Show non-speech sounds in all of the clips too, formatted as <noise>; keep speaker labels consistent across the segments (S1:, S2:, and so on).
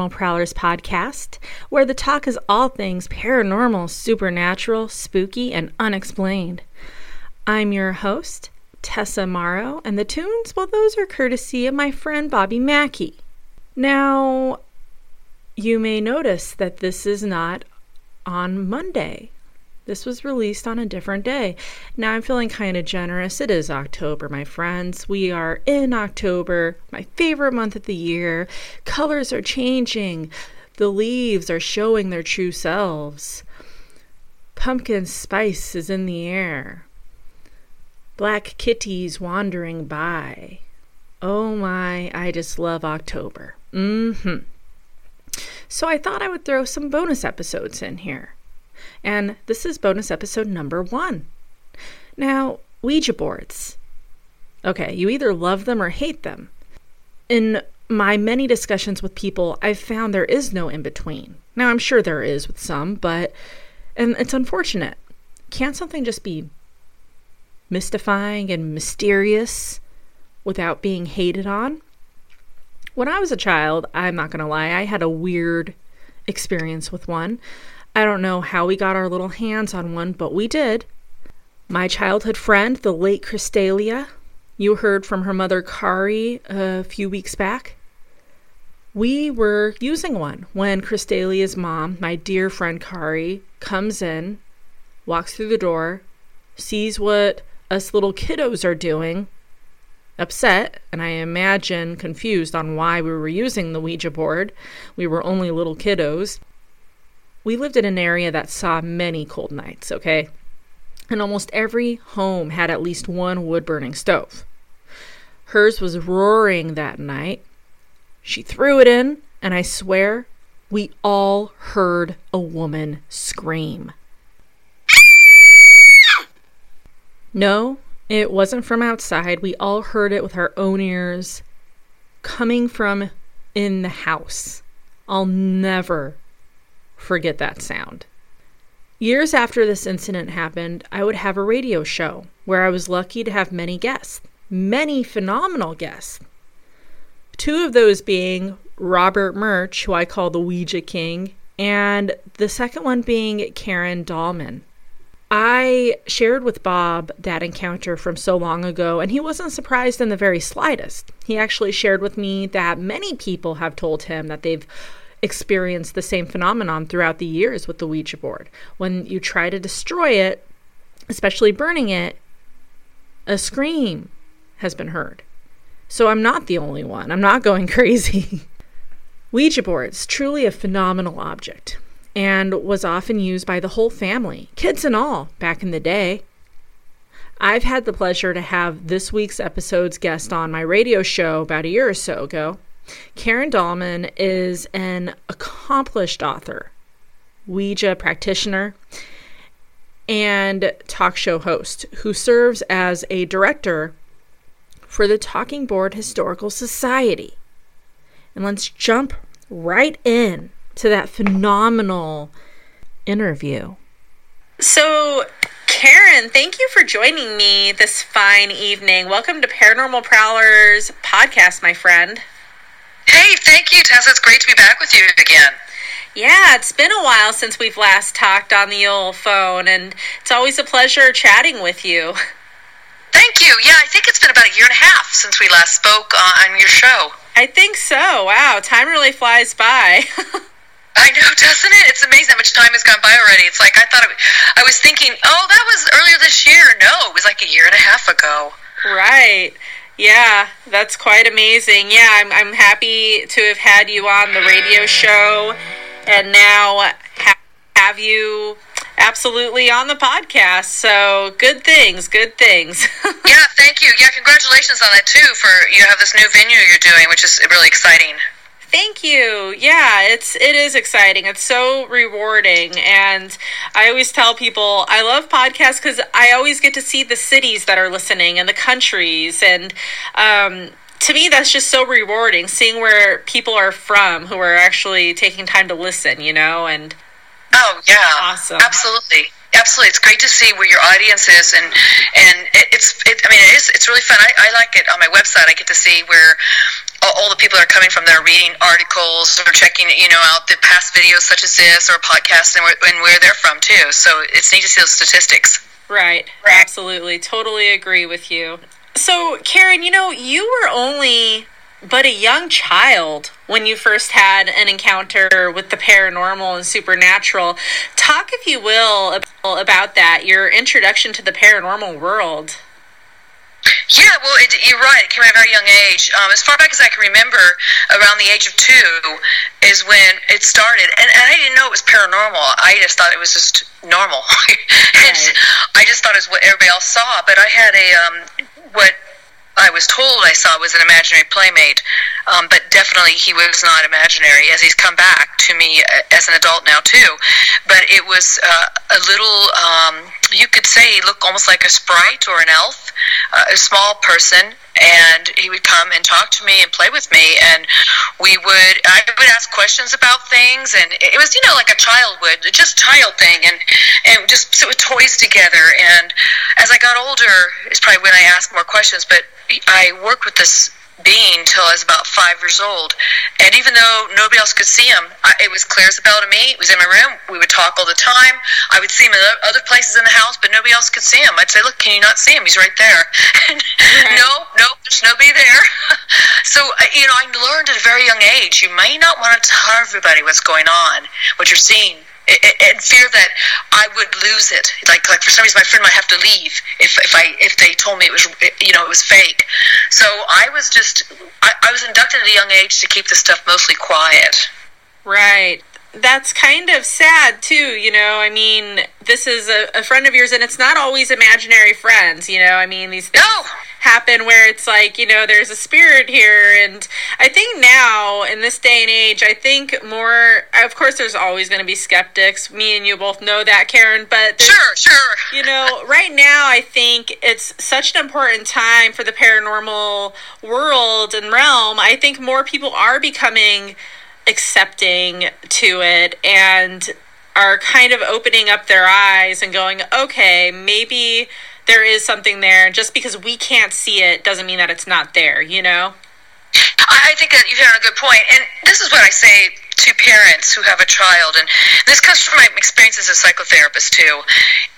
S1: Paranormal Prowlers Podcast, where the talk is all things paranormal, supernatural, spooky, and unexplained. I'm your host, Tessa Morrow, and the tunes, well, those are courtesy of my friend Bobby Mackey. Now, you may notice that this is not on Monday. This was released on a different day. Now I'm feeling kind of generous. It is October, my friends. We are in October, my favorite month of the year. Colors are changing, the leaves are showing their true selves. Pumpkin spice is in the air. Black kitties wandering by. Oh my, I just love October. Mm hmm. So I thought I would throw some bonus episodes in here. And this is bonus episode number one. Now, Ouija boards. Okay, you either love them or hate them. In my many discussions with people, I've found there is no in between. Now, I'm sure there is with some, but, and it's unfortunate. Can't something just be mystifying and mysterious without being hated on. When I was a child, I'm not going to lie, I had a weird experience with one. I don't know how we got our little hands on one, but we did. My childhood friend, the late Christalia, you heard from her mother Kari a few weeks back. We were using one when Christalia's mom, my dear friend Kari, comes in, walks through the door, sees what us little kiddos are doing, upset, and I imagine confused on why we were using the Ouija board. We were only little kiddos. We lived in an area that saw many cold nights, okay? And almost every home had at least one wood burning stove. Hers was roaring that night. She threw it in, and I swear we all heard a woman scream. No, it wasn't from outside. We all heard it with our own ears coming from in the house. I'll never forget that sound. Years after this incident happened, I would have a radio show where I was lucky to have many guests, many phenomenal guests. Two of those being Robert Murch, who I call the Ouija King, and the second one being Karen Dahlman. I shared with Bob that encounter from so long ago, and he wasn't surprised in the very slightest. He actually shared with me that many people have told him that they've experienced the same phenomenon throughout the years with the Ouija board. When you try to destroy it, especially burning it, a scream has been heard. So I'm not the only one. I'm not going <laughs> crazy. Ouija boards, truly a phenomenal object and was often used by the whole family, kids and all, back in the day. I've had the pleasure to have this week's episode's guest on my radio show about a year or so ago. Karen Dahlman is an accomplished author, Ouija practitioner, and talk show host who serves as a director for the Talking Board Historical Society. And let's jump right in to that phenomenal interview. So, Karen, thank you for joining me this fine evening. Welcome to Paranormal Prowlers podcast, my friend.
S2: Hey, thank you, Tessa. It's great to be back with you again.
S1: Yeah, it's been a while since we've last talked on the old phone, and it's always a pleasure chatting with you.
S2: Thank you. Yeah, I think it's been about a year and a half since we last spoke on your show.
S1: I think so. Wow, time really flies by. <laughs>
S2: I know, <laughs> doesn't it? It's amazing how much time has gone by already. It's like I thought it, I was thinking, oh, that was earlier this year. No, it was like a year and a half ago.
S1: Right. Yeah, that's quite amazing. Yeah, I'm I'm happy to have had you on the radio show, and now ha- have you absolutely on the podcast. So good things, good things. <laughs>
S2: yeah, thank you. Yeah, congratulations on that too. For you have this new venue you're doing, which is really exciting.
S1: Thank you. Yeah, it's it is exciting. It's so rewarding. And I always tell people I love podcasts cuz I always get to see the cities that are listening and the countries. And um to
S3: to me that's just so rewarding seeing where people are from who are actually taking time to listen you know and
S2: oh yeah.
S3: Awesome.
S2: Absolutely absolutely. It's great to see where your audience is and and it, it's it, i mean it is it's really fun. I, I like it on my website. I get to see where all, all the people that are coming from that are reading articles or checking you know out the past videos such as this or podcasts and where, and where they're from too. So it's neat to see those statistics.
S3: Right.
S2: Right.
S3: absolutely. Totally agree with you. So karen you know you were only but a young child when you first had an encounter with the paranormal and supernatural talk if you will about that your introduction to the paranormal world
S2: Yeah, well, it, you're right. It came at a very young age. Um, as far back as I can remember, around the age of two is when it started. And, and I didn't know it was paranormal. I just thought it was just normal. <laughs>
S3: Right.
S2: I just thought it was what everybody else saw. But I had a, um, what I was told I saw was an imaginary playmate. Um, but definitely he was not imaginary, as he's come back to me uh, as an adult now, too. But it was uh, a little, um, you could say he looked almost like a sprite or an elf, uh, a small person. And he would come and talk to me and play with me, and we would. I would ask questions about things, and it was, you know, like a child would, just child thing, and and just sit with toys together. And as I got older, it's probably when I asked more questions. But I worked with this being till I was about five years old. And even though nobody else could see him, I, it was clear as a bell to me. It was in my room. We would talk all the time. I would see him in other places in the house, but nobody else could see him. I'd say, "Look, can you not see him? He's right there." <laughs> no, no, there's nobody there. <laughs> so uh, you know, I learned at a very young age. You may not want to tell everybody what's going on, what you're seeing and fear that I would lose it. Like, like for some reason, my friend might have to leave if, if I if they told me it was you know it was fake. So I was just I, I was inducted at a young age to keep this stuff mostly quiet.
S3: Right. That's kind of sad too, you know. I mean, this is a, a friend of yours, and it's not always imaginary friends, you know. I mean, these things
S2: No.
S3: happen where it's like, you know, there's a spirit here, and I think now in this day and age, I think more. Of course, there's always going to be skeptics. Me and you both know that, Karen. But
S2: Sure, sure.
S3: you know, right now I think it's such an important time for the paranormal world and realm. I think more people are becoming accepting to it and are kind of opening up their eyes and going, okay, maybe there is something there. Just because we can't see it doesn't mean that it's not there, you know?
S2: I think that you've hit on a good point, and this is what I say to parents who have a child, and this comes from my experience as a psychotherapist too.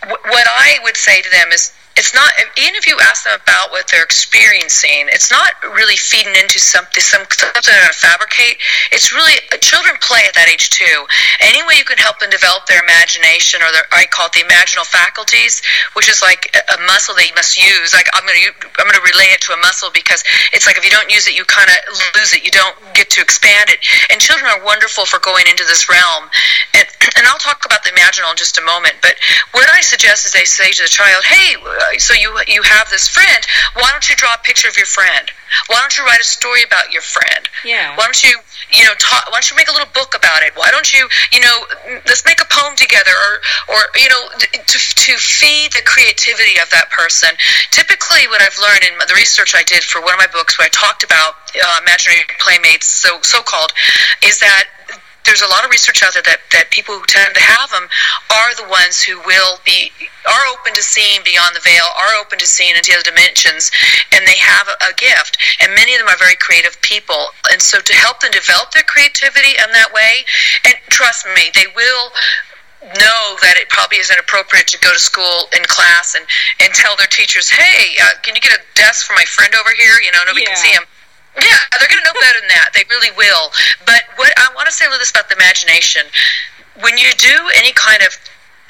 S2: What I would say to them is, it's not even if you ask them about what they're experiencing, it's not really feeding into something, some something to fabricate. It's really uh, children play at that age too. Any way you can help them develop their imagination, or their I call it the imaginal faculties, which is like a a muscle that you must use. Like I'm going to I'm going to relay it to a muscle because it's like if you don't use it, you kind of lose it. You don't get to expand it. And children are wonderful for going into this realm. And, and I'll talk about the imaginal in just a moment. But what I suggest is they say to the child, "Hey, uh, so you you have this friend. Why don't you draw a picture of your friend? Why don't you write a story about your friend?
S3: Yeah.
S2: Why don't you you know talk, why don't you make a little book about it? Why don't you you know let's make a poem together or or you know to to feed the creativity of that person. Typically, what I've learned in the research I did for one of my books, where I talked about uh, imaginary playmates, so so called, is that there's a lot of research out there that, that people who tend to have them are the ones who will be are open to seeing beyond the veil, are open to seeing into other dimensions, and they have a, a gift. And many of them are very creative people. And so to help them develop their creativity in that way, and trust me, they will know that it probably isn't appropriate to go to school in class and, and tell their teachers, hey, uh, can you get a desk for my friend over here? You know, nobody can see him. Yeah, they're going to know better than that. They really will. But what I want to say a little bit about the imagination. When you do any kind of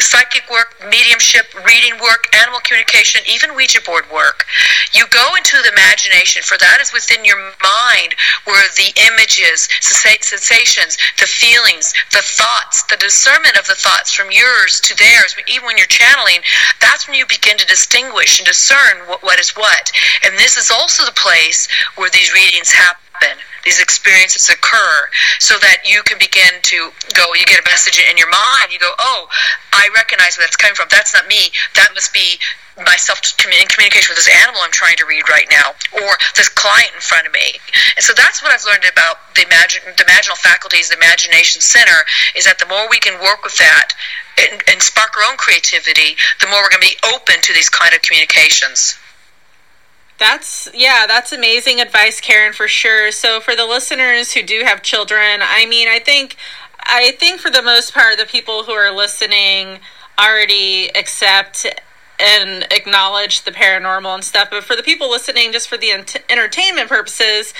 S2: psychic work, mediumship, reading work, animal communication, even Ouija board work, you go into the imagination, for that is within your mind where the images, sensa- sensations, the feelings, the thoughts, the discernment of the thoughts from yours to theirs, even when you're channeling, that's when you begin to distinguish and discern what, what is what. And this is also the place where these readings happen. These experiences occur so that you can begin to go, you get a message in your mind, you go, oh, I recognize where that's coming from. That's not me. That must be myself in communication with this animal I'm trying to read right now, or this client in front of me. And so that's what I've learned about the, imagine, the imaginal faculties, the imagination center, is that the more we can work with that and, and spark our own creativity, the more we're going to be open to these kind of communications.
S3: That's yeah, that's amazing advice, Karen, for sure. So for the listeners who do have children, I mean, I think I think for the most part, the people who are listening already accept and acknowledge the paranormal and stuff. But for the people listening, just for the ent- entertainment purposes,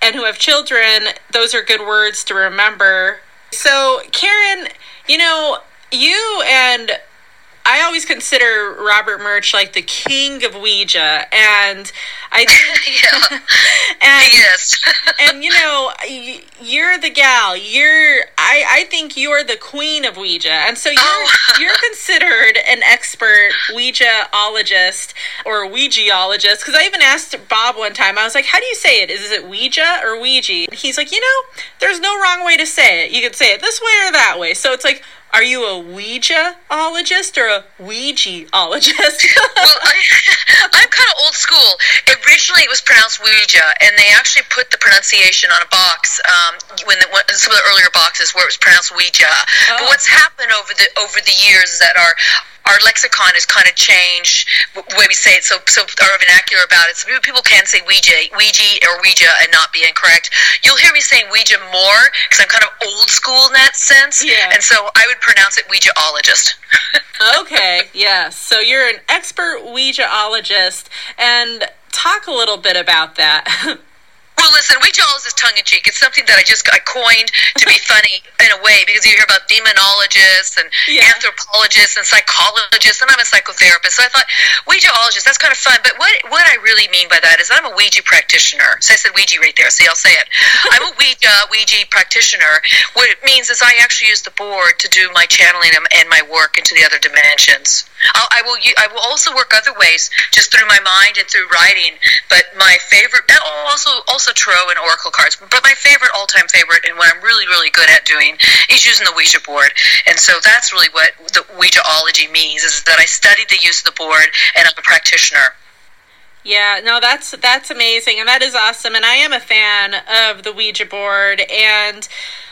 S3: and who have children, those are good words to remember. So, Karen, you know, you and I always consider Robert Murch like the king of Ouija, and I <laughs>
S2: yeah, and, yes, <laughs>
S3: and you know, you're the gal. You're I I think you're the queen of Ouija, and so you're oh. <laughs> you're considered an expert Ouijaologist or Ouijaologist. Because I even asked Bob one time, I was like, "How do you say it? Is it Ouija or Ouija?" He's like, "You know, there's no wrong way to say it. You could say it this way or that way." So it's like are you a Ouija-ologist or a Ouija-ologist? <laughs>
S2: well, I, <laughs> am kind of old school. Originally, it was pronounced Ouija, and they actually put the pronunciation on a box um, when, the, when, some of the earlier boxes where it was pronounced Ouija. Oh. But what's happened over the over the years is that our our lexicon has kind of changed the way we say it, so so our vernacular about it. So people can say Ouija, Ouija, or Ouija, and not be incorrect. You'll hear me saying Ouija more because I'm kind of old school in that sense.
S3: Yeah.
S2: And so I would pronounce it Ouijaologist. <laughs>
S3: okay. Yes. So you're an expert Ouijaologist, and talk a little bit about that. <laughs>
S2: Well, listen, Ouijaologist is tongue in cheek. It's something that I just I coined to be <laughs> funny in a way because you hear about demonologists and yeah. anthropologists and psychologists, and I'm a psychotherapist. So I thought Ouijaologist, that's kind of fun. But what what I really mean by that is I'm a Ouija practitioner. So I said Ouija right there. See, I'll say it. <laughs> I'm a Ouija Ouija practitioner. What it means is I actually use the board to do my channeling and my work into the other dimensions. I'll, I will. I will also work other ways, just through my mind and through writing. But my favorite, also also also tarot and oracle cards. But my favorite, all-time favorite, and what I'm really, really good at doing is using the Ouija board. And so that's really what the Ouijaology means: is that I studied the use of the board, and I'm a practitioner.
S3: Yeah, no, that's that's amazing, and that is awesome. And I am a fan of the Ouija board and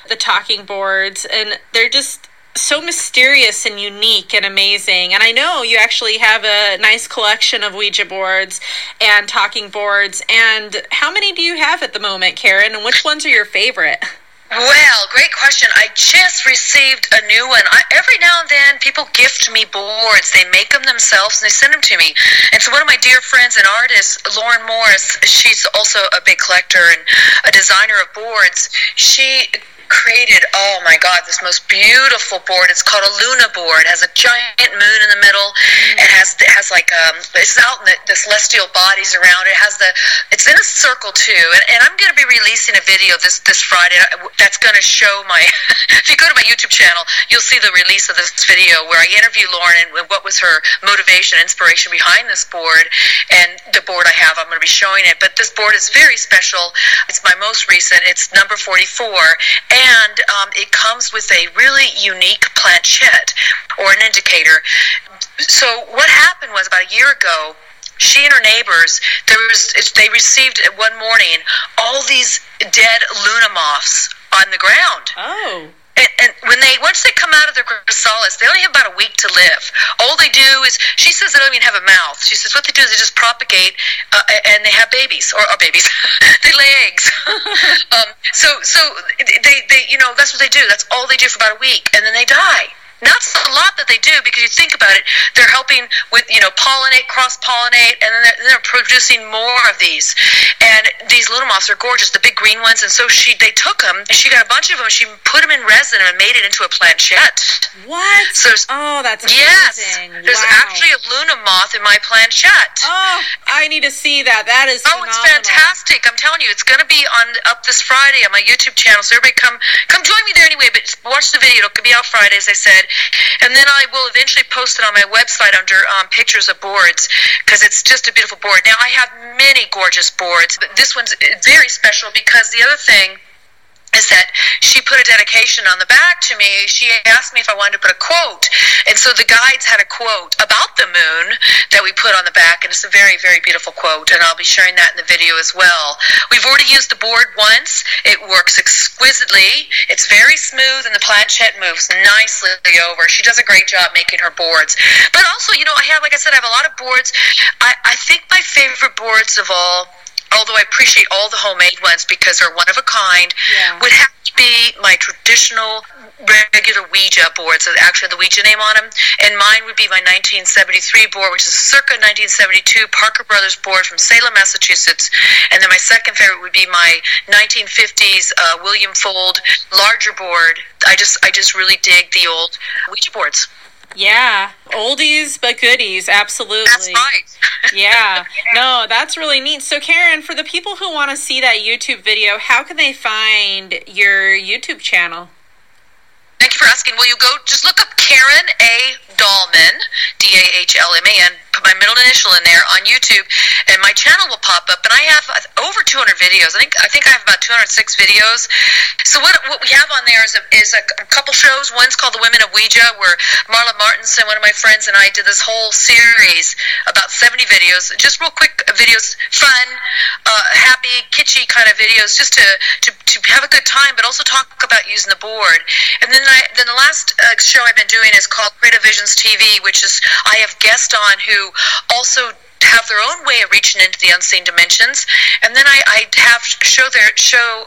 S3: the talking boards, and they're just so mysterious and unique and amazing. And I know you actually have a nice collection of Ouija boards and talking boards. And how many do you have at the moment, Karen? And which ones are your favorite?
S2: Well, great question. I just received a new one. I, every now and then, people gift me boards. They make them themselves and they send them to me. And so, one of my dear friends and artists, Lauren Morris, she's also a big collector and a designer of boards. She created, oh my God, this most beautiful board. It's called a Luna board. It has a giant moon in the middle. Mm. It has it has like um, it's out in the, the celestial bodies around it. it. has the it's in a circle too. And, and I'm going to be releasing a video this this Friday that's going to show my. <laughs> if you go to my YouTube channel, you'll see the release of this video where I interview Lauren and what was her motivation, inspiration behind this board, and the board I have. I'm going to be showing it. But this board is very special. It's my most recent. It's number 44 and um, it comes with a really unique planchette or an indicator. So what happened was about a year ago, she and her neighbors there was they received one morning all these dead luna moths on the ground.
S3: Oh.
S2: And, and when they once they come out of their chrysalis, they only have about a week to live. All they do is she says they don't even have a mouth. She says what they do is they just propagate uh, and they have babies or, or babies. <laughs> they lay eggs. <laughs> um, so so they they you know that's what they do. That's all they do for about a week, and then they die. Not a lot that they do because you think about it, they're helping with you know pollinate, cross pollinate, and then they're, they're, producing more of these. And these little moths are gorgeous, the big green ones. And so she they took them, and she got a bunch of them. She put them in resin and made it into a planchette.
S3: What?
S2: So
S3: oh, that's amazing.
S2: yes. There's wow. actually a Luna moth in my planchette.
S3: Oh, I need to see that. That is
S2: oh, it's fantastic. I'm telling you, it's going to be on up this Friday on my YouTube channel. So everybody come come join me there anyway. But watch the video. It'll be out Friday, as I said and then I will eventually post it on my website under um, pictures of boards because it's just a beautiful board. Now I have many gorgeous boards, but this one's very special because the other thing is that she put a dedication on the back to me. She asked me if I wanted to put a quote. And so the guides had a quote about the moon that we put on the back. And it's a very, very beautiful quote. And I'll be sharing that in the video as well. We've already used the board once. It works exquisitely. It's very smooth and the planchette moves nicely over. She does a great job making her boards. But also, you know, I have, like I said, I have a lot of boards. I, I think my favorite boards of all although I appreciate all the homemade ones because they're one of a kind, yeah. would have to be my traditional regular Ouija boards that actually have the Ouija name on them. And mine would be my 1973 board, which is circa 1972 Parker Brothers board from Salem, Massachusetts. And then my second favorite would be my 1950s uh, William Fuld larger board. I just I just really dig the old Ouija boards.
S3: Yeah, oldies but goodies, absolutely.
S2: That's right. <laughs>
S3: yeah, no, that's really neat. So, Karen, for the people who want to see that YouTube video, how can they find your YouTube channel?
S2: Thank you for asking. Will you go just look up Karen A. Dahlman, D A H L M A N, my middle initial in there on YouTube, and my channel will pop up. And I have over 200 videos. I think I think I have about 206 videos. So what what we have on there is a, is a, couple shows. One's called The Women of Ouija, where Marla Martinson, one of my friends, and I did this whole series about 70 videos, just real quick videos, fun, uh, happy, kitschy kind of videos, just to, to to have a good time, but also talk about using the board. And then I, then the last uh, show I've been doing is called Creative Visions TV, which is I have guests on who also have their own way of reaching into the unseen dimensions. And then I, I have show their show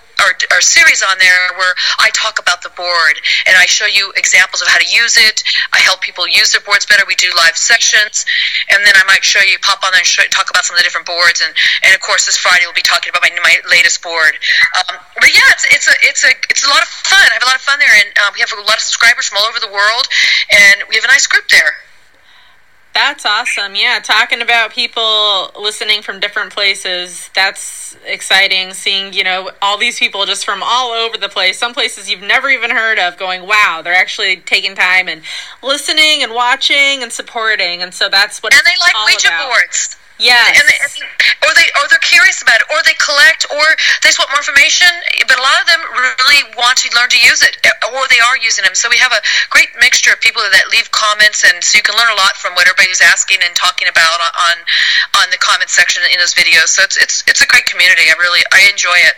S2: or series on there where I talk about the board and I show you examples of how to use it. I help people use their boards better. We do live sessions, and then I might show you pop on there and show, talk about some of the different boards. And, and of course, this Friday we'll be talking about my my latest board. Um, but yeah, it's it's a it's a it's a lot of fun. I have a lot of fun there, and um, we have a lot of subscribers from all over the world, and we have a nice group there.
S3: That's awesome. Yeah, talking about people listening from different places. That's exciting seeing, you know, all these people just from all over the place. Some places you've never even heard of going, "Wow, they're actually taking time and listening and watching and supporting." And so that's what
S2: And they like Ouija about. boards.
S3: Yeah.
S2: And, they, or they or they're curious about it, or they collect, or they just want more information. But a lot of them really want to learn to use it, or they are using them. So we have a great mixture of people that leave comments, and so you can learn a lot from what everybody's asking and talking about on on the comment section in those videos. So it's it's it's a great community. I really I enjoy it.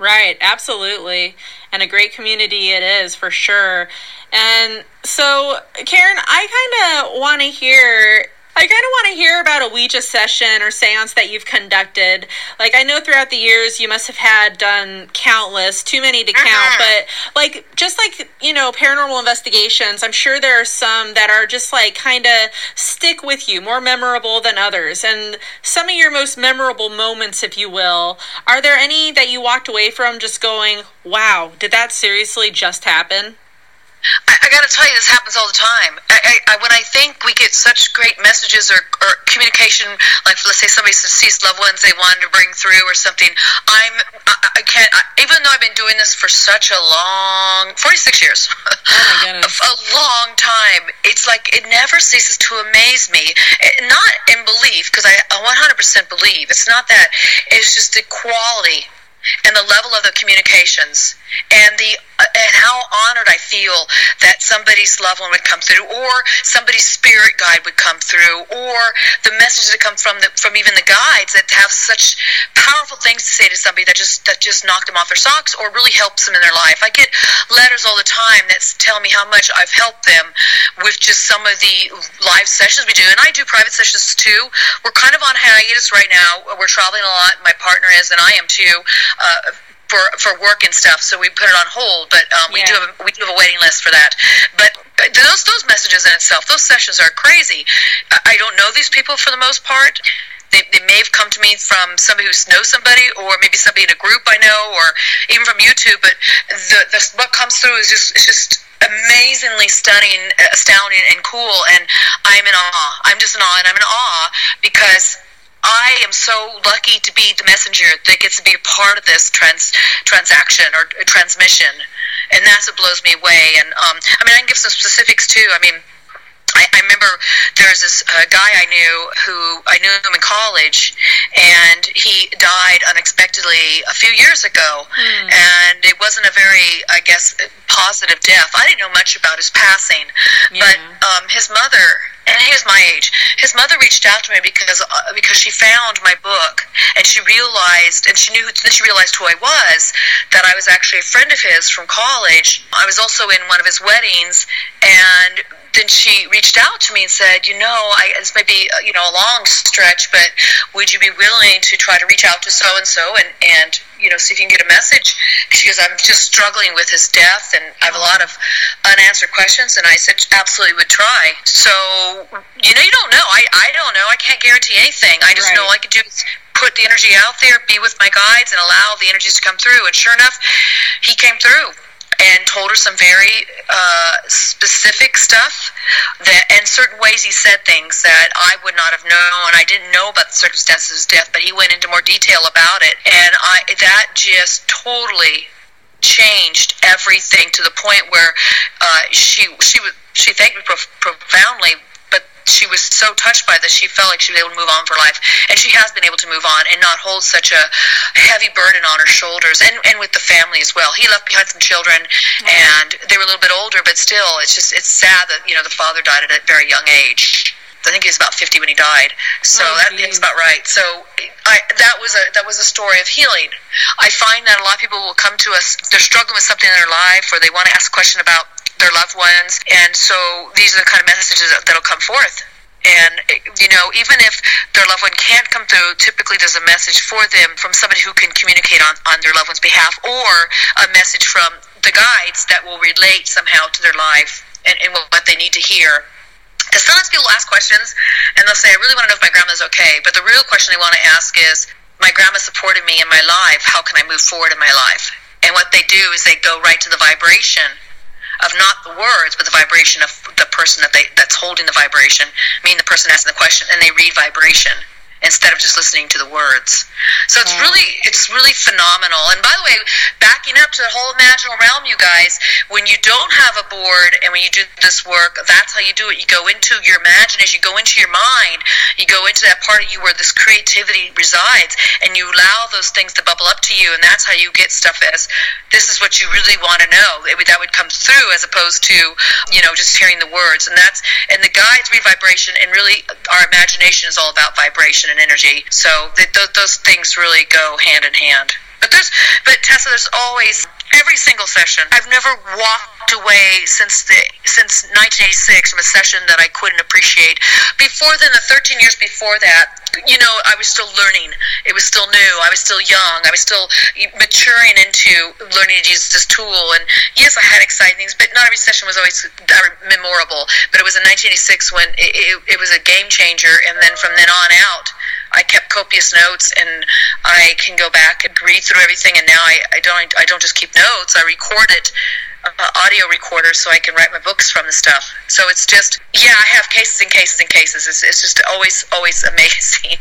S3: Right, absolutely. And a great community it is for sure. And so, Karen, I kind of want to hear I kind of want to hear about a Ouija session or seance that you've conducted. Like, I know throughout the years you must have had done countless, too many to count, uh-huh. but like, just like, you know, paranormal investigations, I'm sure there are some that are just like kind of stick with you, more memorable than others. And some of your most memorable moments, if you will, are there any that you walked away from just going, wow, did that seriously just happen?
S2: I, I got to tell you, this happens all the time. I, I, when I think we get such great messages or, or communication, like let's say somebody deceased loved ones they wanted to bring through or something, I'm I, can't. I, even though I've been doing this for such a long, 46 years, <laughs>
S3: oh
S2: a, a long time, it's like it never ceases to amaze me. It, not in belief, because I 100% believe. It's not that. It's just the quality and the level of the communications and the and how honored I feel that somebody's loved one would come through, or somebody's spirit guide would come through, or the messages that come from the, from even the guides that have such powerful things to say to somebody that just that just knocked them off their socks, or really helps them in their life. I get letters all the time that tell me how much I've helped them with just some of the live sessions we do, and I do private sessions too. We're kind of on hiatus right now. We're traveling a lot. My partner is, and I am too. Uh, for for work and stuff, so we put it on hold. But um, we yeah. do have a, we do have a waiting list for that. But those those messages in itself, those sessions are crazy. I don't know these people for the most part. They, they may have come to me from somebody who knows somebody, or maybe somebody in a group I know, or even from YouTube. But the, the what comes through is just it's just amazingly stunning, astounding, and cool. And I'm in awe. I'm just in awe, and I'm in awe because I am so lucky to be the messenger that gets to be a part of this trans transaction or transmission. and that's what blows me away. And um, I mean, I can give some specifics too. I mean. I, I remember there was this uh, guy I knew who I knew him in college, and he died unexpectedly a few years ago.
S3: Hmm.
S2: And it wasn't a very, I guess, positive death. I didn't know much about his passing,
S3: Yeah.
S2: but um, his mother, and he was my age. His mother reached out to me because uh, because she found my book and she realized, and she knew then she realized who I was. That I was actually a friend of his from college. I was also in one of his weddings, and then she reached out to me and said, you know, I, this may be uh, you know a long stretch, but would you be willing to try to reach out to so and so and and you know see if you can get a message? She goes, I'm just struggling with his death, and I have a lot of unanswered questions. And I said, absolutely would try. So you know, you don't know. I I don't know. I can't guarantee anything. I just
S3: Right.
S2: know all I could do is put the energy out there, be with my guides, and allow the energies to come through. And sure enough, he came through and told her some very uh, specific stuff that and certain ways he said things that I would not have known. I didn't know about the circumstances of his death, but he went into more detail about it, and I that just totally changed everything to the point where uh, she she was she thanked me prof- profoundly. She was so touched by this, she felt like she was able to move on for life, and she has been able to move on and not hold such a heavy burden on her shoulders, and and with the family as well. He left behind some children, and they were a little bit older, but still, it's just it's sad that you know the father died at a very young age. I think he was about 50 when he died. So
S3: Oh,
S2: that
S3: geez.
S2: is about right. So I, that was a that was a story of healing. I find that a lot of people will come to us. They're struggling with something in their life, or they want to ask a question about their loved ones, and so these are the kind of messages that- that'll come forth. And you know, even if their loved one can't come through, typically there's a message for them from somebody who can communicate on, on their loved one's behalf, or a message from the guides that will relate somehow to their life and, and what they need to hear. Because sometimes people ask questions and they'll say, I really want to know if my grandma's okay. But the real question they want to ask is, My grandma supported me in my life. How can I move forward in my life? And what they do is they go right to the vibration of not the words, but the vibration of the person that they that's holding the vibration, I mean, the person asking the question, and they read vibration instead of just listening to the words. So it's really it's really phenomenal. And by the way, backing up to the whole imaginal realm, you guys, when you don't have a board and when you do this work, that's how you do it. You go into your imagination, you go into your mind, you go into that part of you where this creativity resides, and you allow those things to bubble up to you, and that's how you get stuff as this is what you really want to know. It would, that would come through as opposed to you know just hearing the words, and that's and the guides read vibration, and really our imagination is all about vibration and energy. So th- th- those things really go hand in hand. But there's, but Tessa, there's always every single session. I've never walked away since the since 1986 from a session that I couldn't appreciate. Before then, the 13 years before that, you know, I was still learning. It was still new. I was still young. I was still maturing into learning to use this tool. And yes, I had exciting things, but not every session was always memorable. But it was in 1986 when it, it, it was a game changer. And then from then on out, I kept copious notes, and I can go back and read through everything. And now I, I don't I don't just keep notes; I record it, uh, audio recorder, so I can write my books from the stuff. So it's just yeah, I have cases and cases and cases. It's, it's just always always <laughs> amazing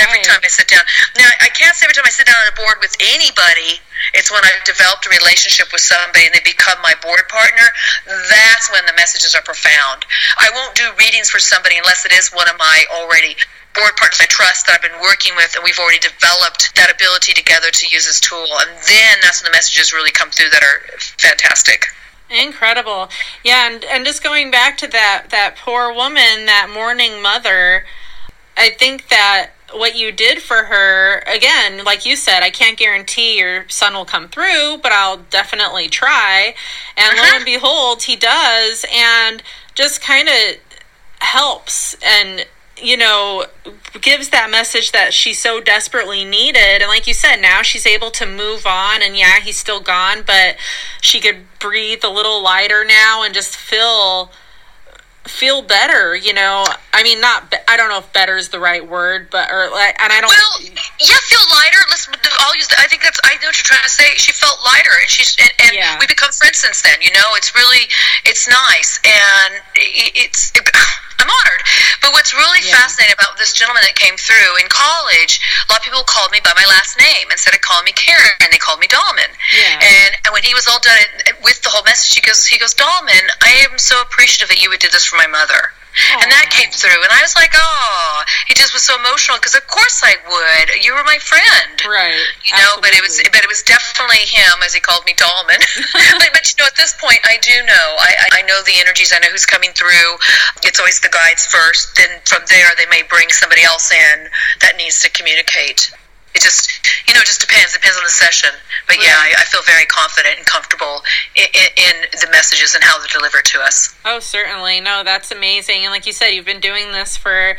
S2: every time I sit down. Now I can't say every time I sit down on a board with anybody. It's when I've developed a relationship with somebody and they become my board partner. That's when the messages are profound. I won't do readings for somebody unless it is one of my already board partners I trust that I've been working with, and we've already developed that ability together to use this tool. And then that's when the messages really come through that are fantastic.
S3: Incredible. Yeah, and and just going back to that that poor woman, that mourning mother, I think that what you did for her again, like you said, I can't guarantee your son will come through, but I'll definitely try. And lo
S2: Uh-huh.
S3: and behold, he does and just kind of helps and you know gives that message that she so desperately needed and like you said now she's able to move on and yeah he's still gone but she could breathe a little lighter now and just feel feel better you know i mean not i don't know if better is the right word but or like and i don't
S2: Well, yeah, feel lighter. Let's. I'll use. I think that's. I know what you're trying to say. She felt lighter, and she's. And, and
S3: Yeah.
S2: we become friends since then. You know, it's really. It's nice, and it, it's. I'm honored. But what's really
S3: Yeah.
S2: fascinating about this gentleman that came through in college, a lot of people called me by my last name instead of calling me Karen, and they called me Dahlman.
S3: Yeah.
S2: And, and when he was all done with the whole message, he goes, he goes, Dahlman, I am so appreciative that you would do this for my mother. And that came through, and I was like, "Oh!" He just was so emotional because, of course, I would. You were my friend,
S3: Right.
S2: you know. But it was, but it was definitely him, as he called me, Dahlman. <laughs> <laughs> but, but you know, at this point, I do know. I, I I know the energies. I know who's coming through. It's always the guides first. Then from there, they may bring somebody else in that needs to communicate. It just, you know, it just depends. Depends on the session. But yeah, I, I feel very confident and comfortable in, in, in the messages and how they're delivered to us.
S3: Oh, certainly. No, that's amazing. And like you said, you've been doing this for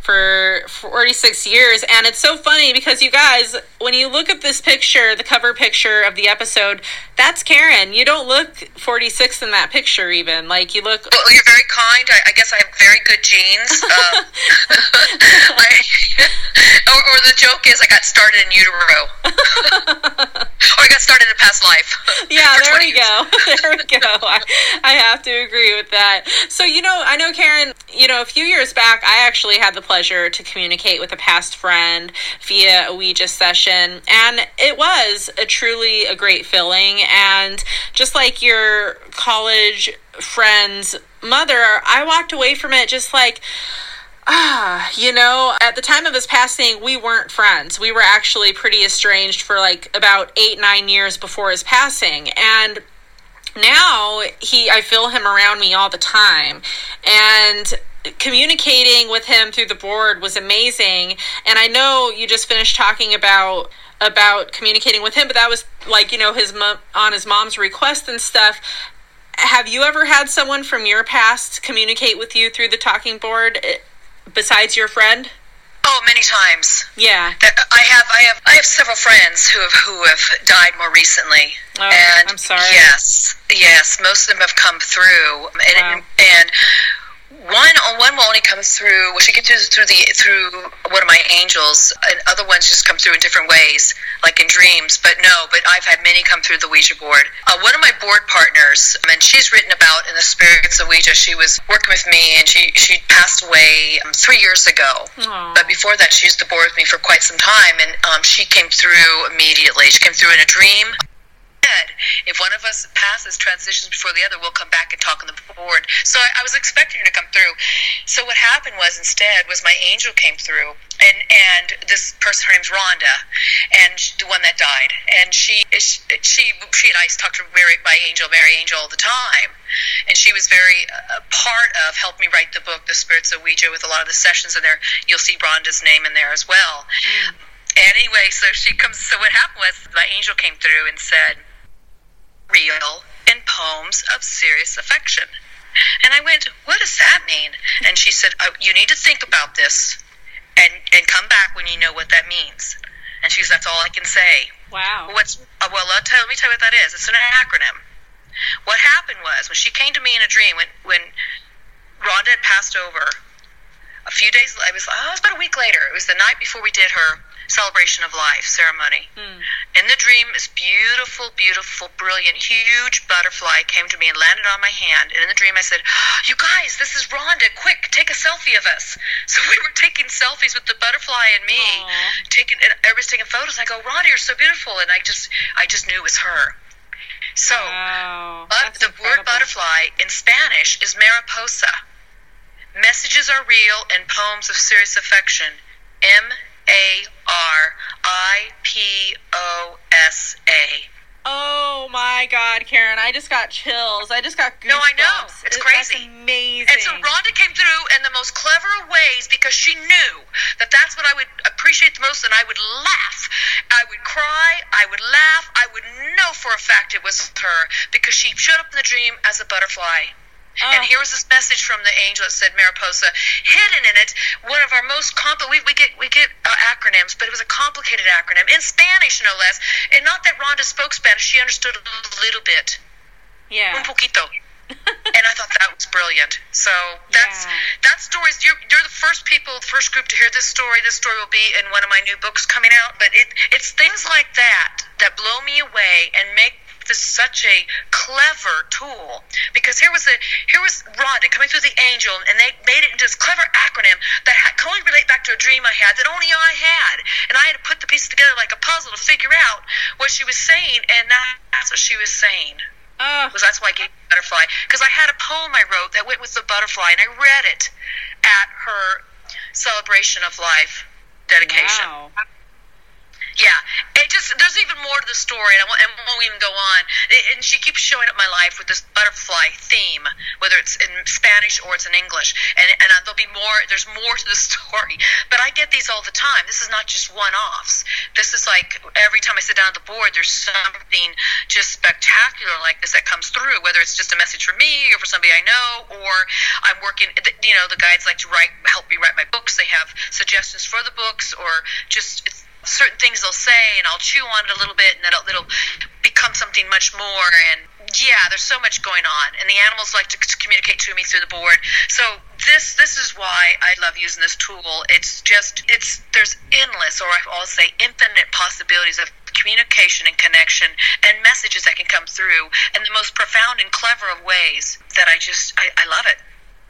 S3: for 46 years and it's so funny because you guys when you look at this picture the cover picture of the episode that's karen you don't look 46 in that picture even like you look
S2: Well, you're very kind. I, I guess I have very good genes. <laughs> Um, <laughs> I, <laughs> or, or the joke is I got started in utero. or I got started in a past life.
S3: yeah there
S2: 20
S3: we go there we go I, I have to agree with that so you know i know karen you know a few years back i actually had the pleasure to communicate with a past friend via a ouija session and it was a truly a great feeling and just like your college friend's mother i walked away from it just like ah, you know, at the time of his passing, we weren't friends. We were actually pretty estranged for like about eight, nine years before his passing. And now he, I feel him around me all the time. And communicating with him through the board was amazing. And I know you just finished talking about about communicating with him, but that was like, you know, his mom on his mom's request and stuff have you ever had someone from your past communicate with you through the talking board eh, besides your friend?
S2: Oh, many times.
S3: Yeah.
S2: I have, I have, I have several friends who have who have died more recently.
S3: Oh,
S2: and
S3: I'm sorry.
S2: Yes, yes, most of them have come through, and
S3: Wow.
S2: and one one will only come through. Well, she came through through the through one of my angels, and other ones just come through in different ways, like in dreams. But no, but I've had many come through the Ouija board. Uh, one of my board partners, and she's written about in the spirits of Ouija. She was working with me, and she she passed away um, three years ago.
S3: Aw.
S2: But before that, she used to board with me for quite some time, and um, she came through immediately. She came through in a dream. Said, If one of us passes transitions before the other, we'll come back and talk on the board. So I, I was expecting her to come through. So what happened was instead was my angel came through, and and this person, her name's Rhonda, and sh- the one that died, and she she she, she and I talked to Mary, my angel, Mary Angel, all the time, and she was very uh, a part of helped me write the book, The Spirits of Ouija, with a lot of the sessions in there. You'll see Rhonda's name in there as well. Anyway, so she comes. So what happened was my angel came through and said, "Real in poems of serious affection." And I went, "What does that mean?" And she said, oh, "You need to think about this, and and come back when you know what that means." And she says, "That's all I can say."
S3: Wow.
S2: What's uh, well? Tell, let me tell you what that is. It's an acronym. What happened was when she came to me in a dream when when Rhonda had passed over. A few days, I was, oh, it was about a week later. It was the night before we did her celebration of life ceremony. Hmm. In the dream, this beautiful, beautiful, brilliant, huge butterfly came to me and landed on my hand. And in the dream, I said, "You guys, this is Rhonda. Quick, take a selfie of us." <laughs> So we were taking selfies with the butterfly and me,
S3: Aw.
S2: taking. And everybody's taking photos. And I go, "Rhonda, you're so beautiful," and I just, I just knew it was her. So.
S3: wow.
S2: But the word butterfly in Spanish is mariposa. Messages are real and poems of serious affection. M A R I P O S A.
S3: Oh my God, Karen! I just got chills. I just got goosebumps.
S2: No, I know. It's
S3: It-
S2: crazy.
S3: That's amazing.
S2: And so Rhonda came through in the most clever ways because she knew that that's what I would appreciate the most, and I would laugh. I would cry. I would laugh. I would know for a fact it was her because she showed up in the dream as a butterfly. And
S3: Oh.
S2: here was this message from the angel that said Mariposa. Hidden in it, one of our most compli we, we get we get uh, acronyms, but it was a complicated acronym in Spanish, no less. And not that Rhonda spoke Spanish; she understood a little bit,
S3: Yeah.
S2: un poquito. <laughs> and I thought that was brilliant. So that's
S3: Yeah.
S2: that story's you're you're the first people, the first group to hear this story. This story will be in one of my new books coming out. But it it's things like that that blow me away and make this such a clever tool because here was a here was Rhonda coming through the angel, and they made it into this clever acronym that could only relate back to a dream I had that only I had, and I had to put the pieces together like a puzzle to figure out what she was saying, and that's what she was saying.
S3: Oh,
S2: Was that's why I gave butterfly because I had a poem I wrote that went with the butterfly, and I read it at her celebration of life dedication.
S3: wow.
S2: Yeah, it just there's even more to the story, and I won't, and won't even go on. It, and she keeps showing up my life with this butterfly theme, whether it's in Spanish or it's in English, and and uh, there'll be more. There's more to the <laughs> story, but I get these all the time. This is not just one-offs. This is like every time I sit down at the board, there's something just spectacular like this that comes through. Whether it's just a message for me or for somebody I know, or I'm working. You know, the guides like to write, help me write my books. They have suggestions for the books, or just it's certain things they'll say and I'll chew on it a little bit and then it'll, it'll become something much more. And yeah there's so much going on. And the animals like to communicate to me through the board. So this this is why I love using this tool. It's just it's there's endless or I'll say infinite possibilities of communication and connection and messages that can come through in the most profound and clever of ways that I just I, I love it.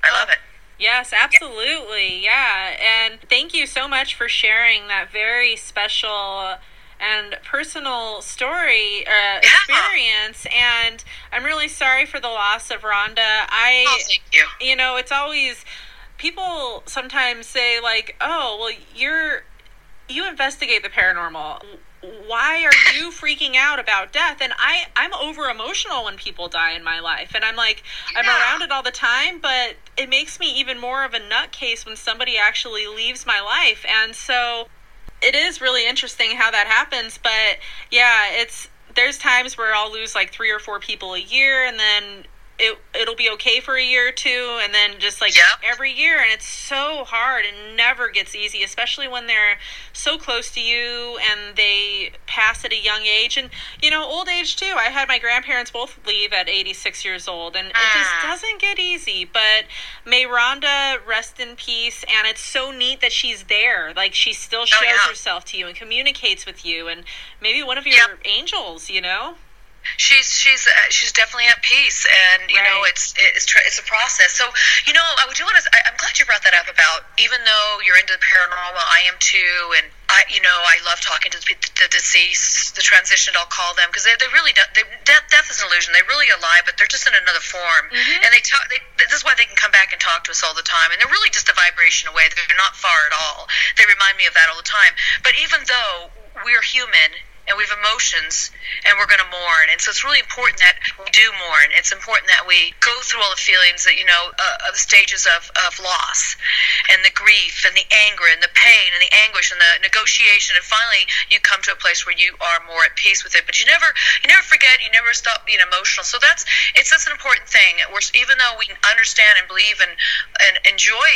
S2: I love it
S3: Yes, absolutely. Yeah. And thank you so much for sharing that very special and personal story uh, experience. And I'm really sorry for the loss of Rhonda. I,
S2: oh thank you
S3: you know, it's always people sometimes say, like, oh, well, you're, you investigate the paranormal why are you freaking out about death? And i i'm over emotional when people die in my life. And i'm like i'm
S2: Yeah.
S3: around it all the time but it makes me even more of a nutcase when somebody actually leaves my life. And so it is really interesting how that happens but yeah it's there's times where i'll lose like three or four people a year and then it, it'll be okay for a year or two and then just like every year and it's so hard and never gets easy especially when they're so close to you and they pass at a young age and you know old age too i had my grandparents both leave at 86 years old and it just
S2: Ah.
S3: doesn't get easy but may rhonda rest in peace and it's so neat that she's there like she still shows
S2: yeah.
S3: herself to you and communicates with you and maybe one of your
S2: Yep.
S3: angels you know
S2: she's she's uh, she's definitely at peace and you know it's it's it's a process. So you know i do want to I, i'm glad you brought that up about even though you're into the paranormal i am too and i you know i love talking to the, the deceased the transitioned i'll call them because they, they really do, they, death, death is an illusion. They're really alive but they're just in another form.
S3: Mhm.
S2: and they talk they, this is why they can come back and talk to us all the time. And they're really just a vibration away. They're not far at all. They remind me of that all the time. But even though we're human and we have emotions and we're going to mourn. And so it's really important that we do mourn. It's important that we go through all the feelings that you know uh, of the stages of, of loss and the grief and the anger and the pain and the anguish and the negotiation and finally you come to a place where you are more at peace with it. But you never you never forget you never stop being emotional. So that's it's that's an important thing. We're even though we understand and believe and and enjoy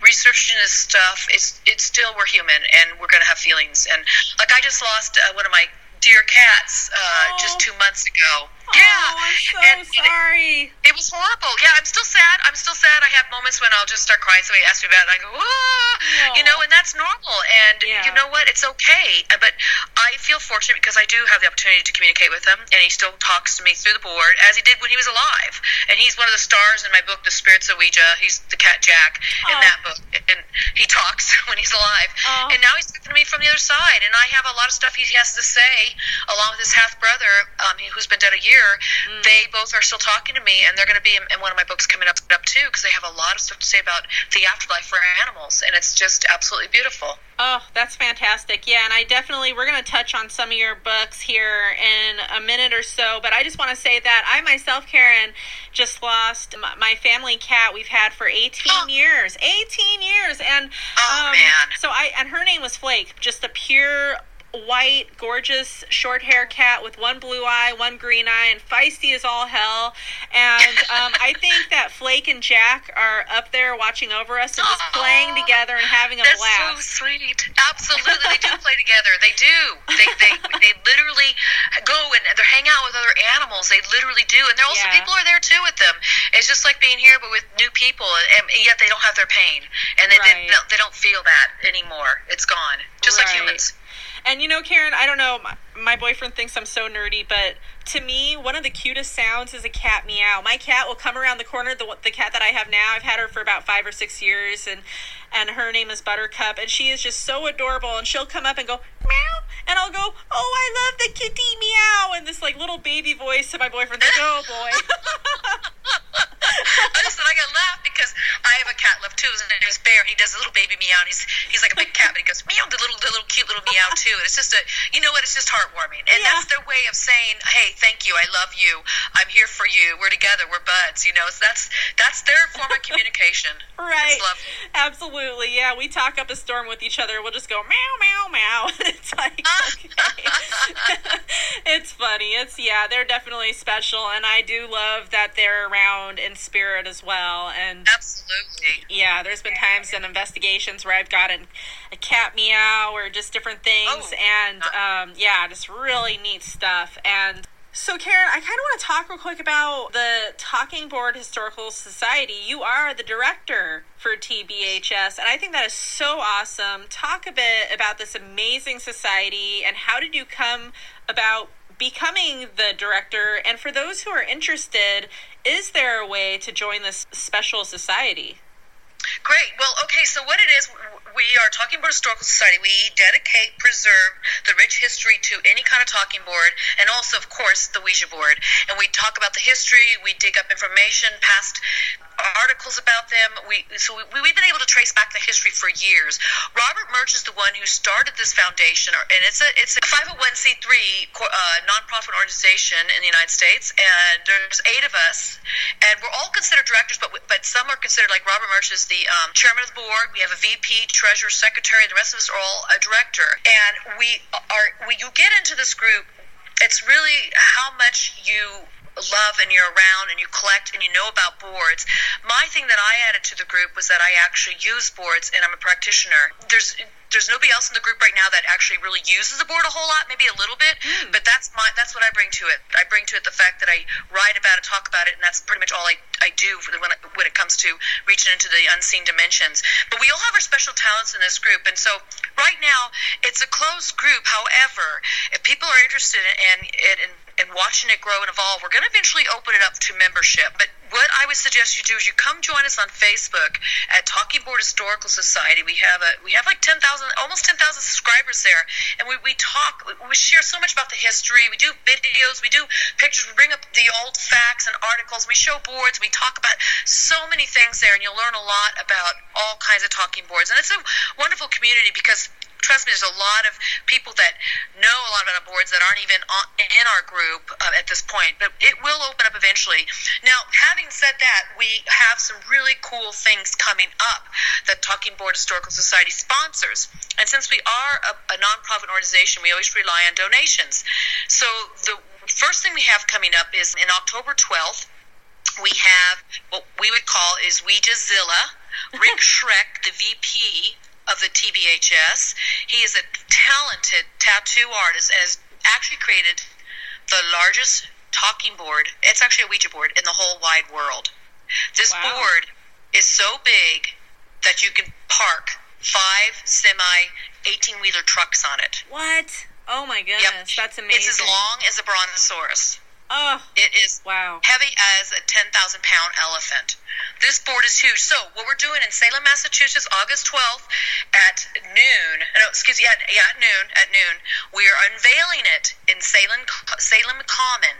S2: researching this stuff it's it's still we're human and we're going to have feelings. And like i just lost uh, one of my dear cats uh, just
S3: Oh.
S2: two months ago
S3: oh
S2: yeah
S3: i'm so
S2: and
S3: sorry
S2: it was horrible. Yeah, I'm still sad. I'm still sad. I have moments when I'll just start crying. Somebody asks me about it, I go, ah, you know, and that's normal. And
S3: Yeah.
S2: you know what? It's okay. Uh, But I feel fortunate because I do have the opportunity to communicate with him, and he still talks to me through the board as he did when he was alive. And he's one of the stars in my book, The Spirits of Ouija. He's the cat Jack in
S3: Oh.
S2: that book, and he talks <laughs> when he's alive.
S3: Oh.
S2: And now he's talking to me from the other side, and I have a lot of stuff he has to say, along with his half brother, um, who's been dead a year.
S3: Mm.
S2: They both are still talking to me, and they're going to be in, in one of my books coming up up too, because they have a lot of stuff to say about the afterlife for animals, and it's just absolutely beautiful.
S3: Oh, that's fantastic. Yeah, and I definitely, we're going to touch on some of your books here in a minute or so, but I just want to say that I myself, Karen, just lost my, family cat we've had for 18 <gasps> years. 18 years! And, um,
S2: Oh, man.
S3: so I, and her name was Flake, just a pure white, gorgeous, short hair cat with one blue eye, one green eye, and feisty as all hell. And um, I think that Flake and Jack are up there watching over us and just playing together and having a
S2: That's
S3: blast.
S2: so sweet. Absolutely, they do play together. They do. They they they literally go and they hang out with other animals. They literally do, and there also
S3: Yeah.
S2: people are there too with them. It's just like being here, but with new people, and, and yet they don't have their pain, and they
S3: Right.
S2: they, they don't feel that anymore. It's gone, just like humans.
S3: And you know, Karen, I don't know, my, my boyfriend thinks I'm so nerdy, but to me, one of the cutest sounds is a cat meow. My cat will come around the corner. The the cat that I have now, I've had her for about five or six years, and and her name is Buttercup, and she is just so adorable. And she'll come up and go meow, and I'll go, oh, I love the kitty meow, and this like little baby voice to my boyfriend. Like, oh boy. <laughs>
S2: Listen, I got laugh because I have a cat left too. His name is Bear. And he does a little baby meow. And he's he's like a big cat, but he goes meow, the little the little cute little meow too. And it's just a you know what? It's just heartwarming, and
S3: Yeah.
S2: that's their way of saying, hey, thank you, I love you, I'm here for you, we're together, we're buds. You know, so that's that's their form of communication. <laughs>
S3: Right. Absolutely. Yeah, we talk up a storm with each other. We'll just go meow meow meow. <laughs> it's like <laughs> okay. it's funny. It's yeah, they're definitely special and I do love that they're around in spirit as well and
S2: Absolutely.
S3: yeah, there's been times in investigations where I've gotten a cat meow or just different things
S2: Oh.
S3: and um, yeah, just really neat stuff and so, Karen, I kind of want to talk real quick about the Talking Board Historical Society. You are the director for TBHS, and I think that is so awesome. Talk a bit about this amazing society and how did you come about becoming the director? And for those who are interested, is there a way to join this special society?
S2: Great. Well, okay, so what it is, we are Talking Board Historical Society. We dedicate, preserve the rich history to any kind of talking board, and also, of course, the Ouija board. And we talk about the history, we dig up information, past articles about them. We so we, we've been able to trace back the history for years. Robert Murch is the one who started this foundation, and it's a it's a 501c3 co- uh, nonprofit organization in the United States, and there's eight of us, and we're all considered directors, but we- but some are considered like Robert Murch is the um, chairman of the board. We have a VP, treasurer, secretary, and the rest of us are all a director. And we are when you get into this group, it's really how much you love and you're around and you collect and you know about boards. My thing that I added to the group was that I actually use boards and I'm a practitioner. There's there's nobody else in the group right now that actually really uses the board a whole lot, maybe a little bit, hmm. but that's my that's what I bring to it. I bring to it the fact that I write about it, talk about it, and that's pretty much all I, I do for the, when, it, when it comes to reaching into the unseen dimensions. But we all have our special talents in this group, and so right now it's a closed group. However, if people are interested in it and and watching it grow and evolve, we're going to eventually open it up to membership. But what I would suggest you do is you come join us on Facebook at Talking Board Historical Society. We have a we have like ten thousand, almost ten thousand subscribers there, and we, we talk, we share so much about the history. We do videos, we do pictures, we bring up the old facts and articles. We show boards, we talk about so many things there, and you'll learn a lot about all kinds of talking boards. And it's a wonderful community because trust me, there's a lot of people that know a lot about boards that aren't even on, in our group uh, at this point, but it will open up eventually. Now, having said that, we have some really cool things coming up that Talking Board Historical Society sponsors. And since we are a, a nonprofit organization, we always rely on donations. So the first thing we have coming up is in October 12th, we have what we would call is Ouija Zilla. Rick <laughs> Schreck, the VP of the TBHS. He is a talented tattoo artist and has actually created the largest talking board. It's actually a Ouija board in the whole wide world. This
S3: Wow.
S2: board is so big that you can park five semi 18 wheeler trucks on it.
S3: What? Oh my goodness, that's amazing.
S2: It's as long as a brontosaurus.
S3: Oh,
S2: It is
S3: wow.
S2: heavy as a 10,000 pound elephant. This board is huge. So, what we're doing in Salem, Massachusetts, August 12th at noon, no, excuse me, at, yeah, at noon, at noon, we are unveiling it in Salem, Salem Common.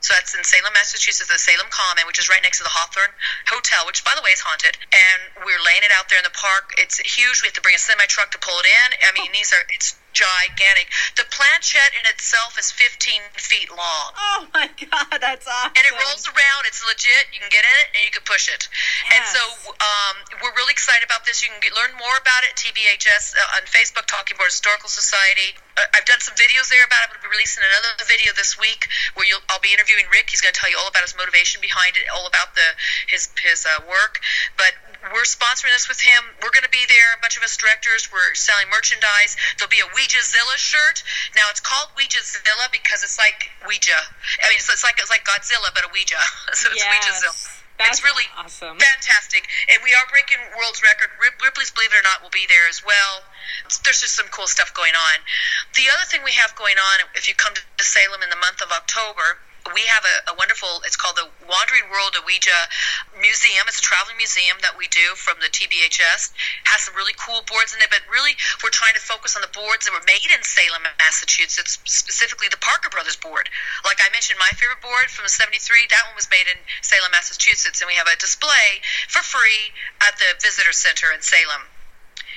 S2: So that's in Salem, Massachusetts, the Salem Common, which is right next to the Hawthorne Hotel, which, by the way, is haunted. And we're laying it out there in the park. It's huge. We have to bring a semi truck to pull it in. I mean, oh. these are it's gigantic. The planchette in itself is 15 feet long.
S3: Oh my god, that's awesome.
S2: And it rolls around. It's legit. You can get in it and you can push it. And so um, we're really excited about this. You can get, learn more about it at TBHS uh, on Facebook, Talking Board Historical Society. Uh, I've done some videos there about it. I'm going to be releasing another video this week where you'll, I'll be interviewing Rick. He's going to tell you all about his motivation behind it, all about the his his uh, work. But we're sponsoring this with him. We're going to be there. A bunch of us directors. We're selling merchandise. There'll be a Ouija Zilla shirt. Now it's called Ouija Zilla because it's like Ouija. I mean, it's, it's like it's like Godzilla, but a Ouija. <laughs> so it's Ouija Zilla.
S3: That's
S2: it's really
S3: awesome.
S2: fantastic. And we are breaking world's record. Ripley's Believe It or Not will be there as well. There's just some cool stuff going on. The other thing we have going on, if you come to Salem in the month of October, we have a, a, wonderful it's called the wandering world of ouija museum. It's a traveling museum that we do from the tbhs It has some really cool boards in it but really we're trying to focus on the boards that were made in salem massachusetts. Specifically the parker brothers board. Like i mentioned my favorite board from the 73 that one was made in salem massachusetts and we have a display for free at the visitor center in salem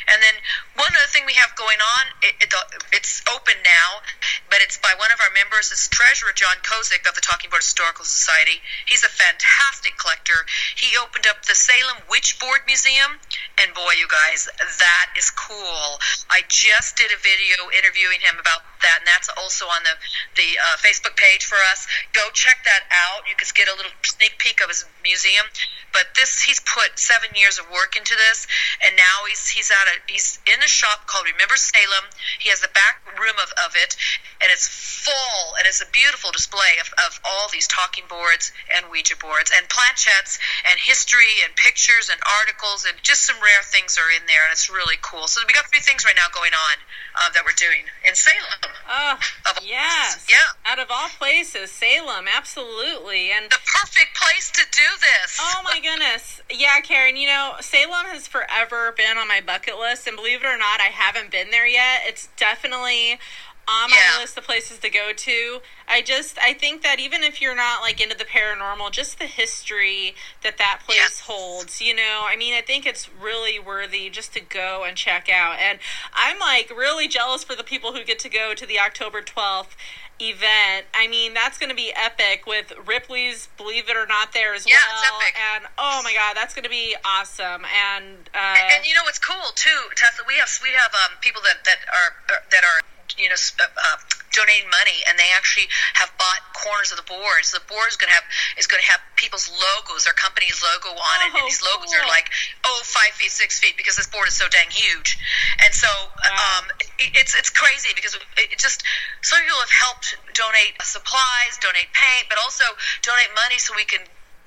S2: and then one other thing we have going on, it, it, it's open now, but it's by one of our members, is Treasurer John Kozik of the Talking Board Historical Society. He's a fantastic collector. He opened up the Salem Witch Board Museum, and boy, you guys, that is cool. I just did a video interviewing him about that, and that's also on the the uh, Facebook page for us. Go check that out. You can get a little sneak peek of his museum. But this, he's put seven years of work into this, and now he's he's at a he's in a shop called Remember Salem. He has the back room of, of it, and it's full, and it's a beautiful display of, of all these talking boards and Ouija boards and planchettes and history and pictures and articles and just some rare things are in there, and it's really cool. So we got three things right now going on uh, that we're doing in Salem.
S3: Oh, yes.
S2: Yeah.
S3: Out of all places, Salem, absolutely. And
S2: the perfect place to do this.
S3: Oh my goodness. Yeah, Karen, you know, Salem has forever been on my bucket list, and believe it or not, I haven't been there yet. It's definitely on my
S2: Yeah.
S3: list of places to go to. I just I think that even if you're not like into the paranormal, just the history that that place
S2: Yes.
S3: holds, you know, I mean, I think it's really worthy just to go and check out. And I'm like really jealous for the people who get to go to the October 12th event. I mean, that's going to be epic with Ripley's Believe It or Not there as
S2: Yeah,
S3: well.
S2: it's epic.
S3: And oh my god, that's going to be awesome. And uh
S2: and, and you know what's cool too, Tessa? We have we have um, people that that are are- that are you know uh, uh, donating money, and they actually have bought corners of the boards. The board is going to have is going to have people's logos, their company's logo on it, and
S3: Oh,
S2: these logos
S3: cool.
S2: are like oh five feet, six feet, because this board is so dang huge. And so
S3: Wow.
S2: um, it, it's it's crazy because it, it just some people have helped donate supplies, donate paint, but also donate money so we can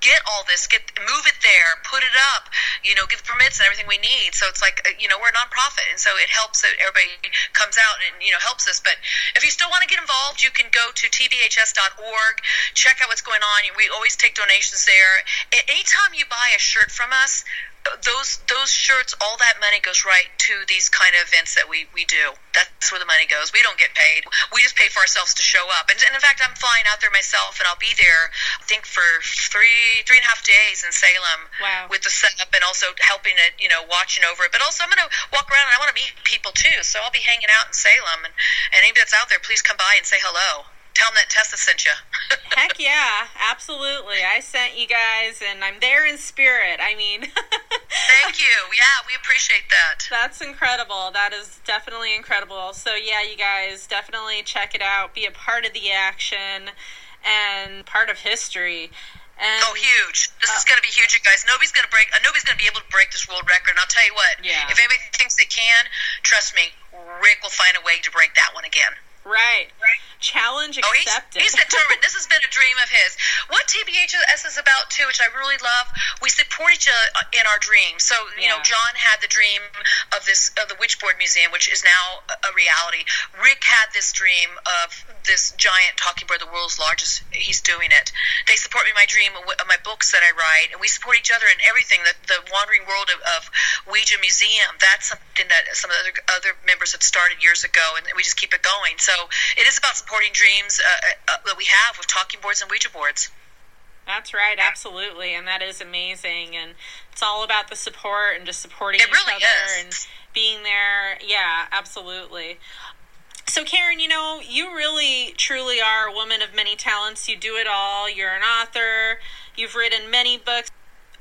S2: get all this, get move it there, put it up, you know, get permits and everything we need. So it's like uh, you know we're a nonprofit, and so it helps that everybody comes out and you know helps us. But if you still want to get involved, you can go to tbhs.org, check out what's going on. We always take donations there. Anytime you buy a shirt from us. Those those shirts, all that money goes right to these kind of events that we, we do. That's where the money goes. We don't get paid. We just pay for ourselves to show up. And, and in fact, I'm flying out there myself, and I'll be there. I think for three three and a half days in Salem
S3: Wow.
S2: with the setup and also helping it, you know, watching over it. But also, I'm going to walk around and I want to meet people too. So I'll be hanging out in Salem, and, and anybody that's out there, please come by and say hello. Tell them that Tessa sent you. <laughs>
S3: Heck yeah, absolutely. I sent you guys, and I'm there in spirit. I mean, <laughs>
S2: Thank you. Yeah, we appreciate that.
S3: that's incredible. That is definitely incredible. So, yeah, you guys definitely check it out, be a part of the action, and part of history. And
S2: Oh, huge! This is
S3: Uh,
S2: going to be huge, you guys. Nobody's going to break. Uh, nobody's going to be able to break this world record. And I'll tell you what.
S3: Yeah.
S2: If anybody thinks they can, trust me, Rick will find a way to break that one again.
S3: Right. right. Challenge
S2: Oh, he's,
S3: accepted.
S2: he's determined. this has been a dream of his. What TBHS is about, too, which I really love, we support each other in our dreams. So, you know, John had the dream of this of the Witchboard Museum, which is now a, reality. Rick had this dream of this giant talking board, the world's largest. He's doing it. They support me in my dream of my books that I write, and we support each other in everything. The, the wandering world of, of Ouija Museum, that's something that some of the other, other members have started years ago, and we just keep it going. So it is about supporting dreams uh, uh, that we have with talking boards and Ouija boards.
S3: That's right, absolutely, and that is amazing. And it's all about the support and just supporting
S2: It
S3: each
S2: really
S3: other
S2: is.
S3: and being there. Yeah, absolutely. So, Karen, you know, you really, truly are a woman of many talents. You do it all. You're an author. You've written many books.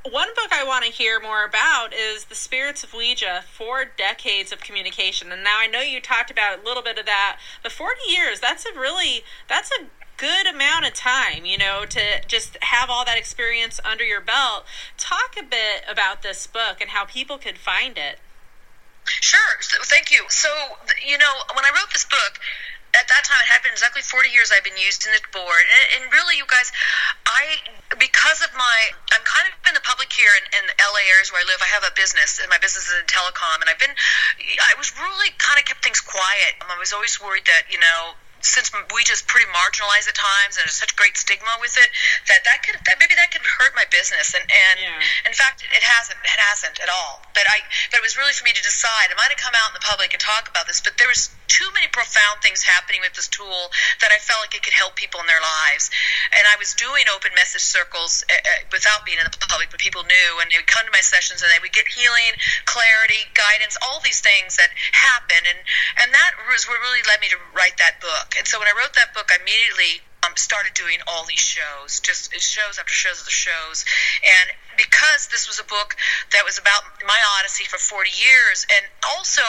S3: One book I want to hear more about is The Spirits of Ouija, Four Decades of Communication. And now I know you talked about a little bit of that, but 40 years, that's a really, that's a good amount of time, you know, to just have all that experience under your belt. Talk a bit about this book and how people could find it.
S2: Sure. So, thank you. So, you know, when I wrote this book, at that time, it had been exactly 40 years I've been using the board. And, and really, you guys, I, because of my, I'm kind of in the public here in, in the LA areas where I live. I have a business, and my business is in telecom. And I've been, I was really kind of kept things quiet. I was always worried that, you know, since we just pretty marginalized at times and there's such great stigma with it that that could that maybe that could hurt my business. And and yeah. in fact it hasn't it hasn't at all. But I but it was really for me to decide am I going to come out in the public and talk about this? But there was too many profound things happening with this tool that I felt like it could help people in their lives. And I was doing open message circles uh, uh, without being in the public but people knew. And they would come to my sessions and they would get healing clarity guidance all these things that happen. And and that was what really led me to write that book and so when I wrote that book, I immediately um, started doing all these shows, just shows after shows after shows. And because this was a book that was about my odyssey for 40 years, and also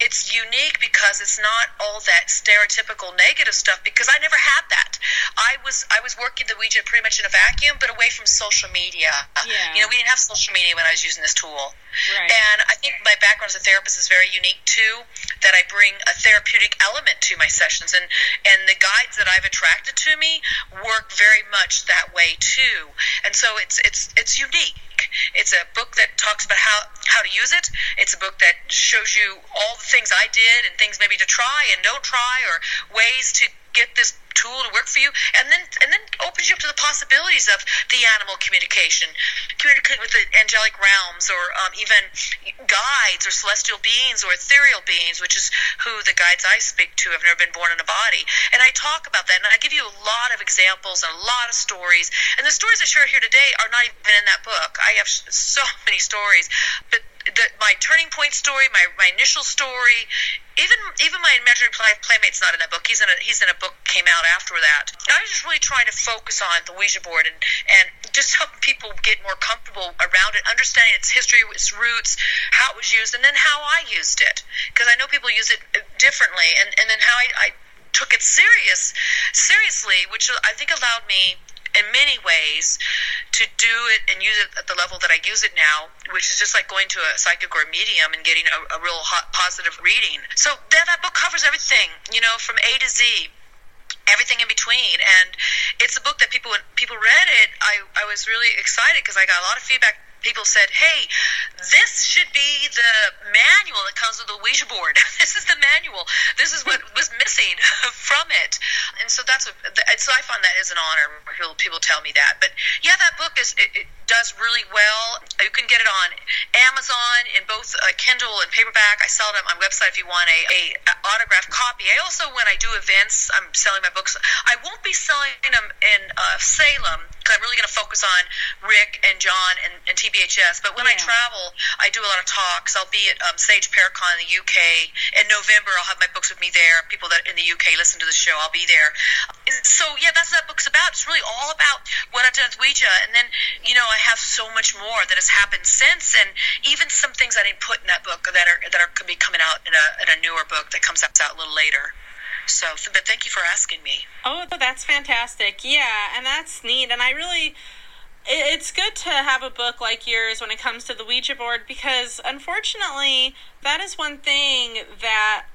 S2: it's unique because it's not all that stereotypical negative stuff. Because I never had that. I was I was working the Ouija pretty much in a vacuum, but away from social media. Yeah. You know, we didn't have social media when I was using this tool. Right. And I think my background as a therapist is very unique too. That I bring a therapeutic element to my sessions, and and the guides that I've attracted to me work very much that way too. And so it's it's it's unique. It's a book that talks about how how to use it. It's a book that shows you all the things I did and things maybe to try and don't try or ways to get this tool to work for you, and then and then opens you up to the possibilities of the animal communication, communicating with the angelic realms, or um, even guides or celestial beings or ethereal beings, which is who the guides I speak to have never been born in a body. And I talk about that, and I give you a lot of examples and a lot of stories. And the stories I share here today are not even in that book. I have so many stories, but the, my turning point story, my, my initial story, even even my imaginary play, playmate's not in that book. He's in a he's in a book came out after that. I was just really trying to focus on the Ouija board and and just help people get more comfortable around it, understanding its history, its roots, how it was used, and then how I used it because I know people use it differently, and and then how I, I took it serious seriously, which I think allowed me in many ways to do it and use it at the level that I use it now, which is just like going to a psychic or a medium and getting a, a real hot, positive reading. So that, that book covers everything, you know, from A to Z everything in between and it's a book that people when people read it i i was really excited because i got a lot of feedback people said, "Hey, this should be the manual that comes with the Ouija board. <laughs> this is the manual. This is what was missing <laughs> from it." And so that's a, so I find that is an honor. People, people tell me that, but yeah, that book is it, it does really well. You can get it on Amazon in both uh, Kindle and paperback. I sell it on my website if you want a, a, a autographed copy. I also, when I do events, I'm selling my books. I won't be selling them in uh, Salem because I'm really going to focus on Rick and John and, and TBHS. But when yeah. I travel, I do a lot of talks. I'll be at um, Sage Paracon in the UK in November. I'll have my books with me there. People that in the UK listen to the show, I'll be there. So yeah, that's what that book's about. It's really all about what I've done with Ouija, and then you know I have so much more that has happened since, and even some things I didn't put in that book that are that are could be coming out in a in a newer book that comes out a little later. So, but thank you for asking me.
S3: Oh, that's fantastic. Yeah, and that's neat. And I really, it's good to have a book like yours when it comes to the Ouija board because unfortunately, that is one thing that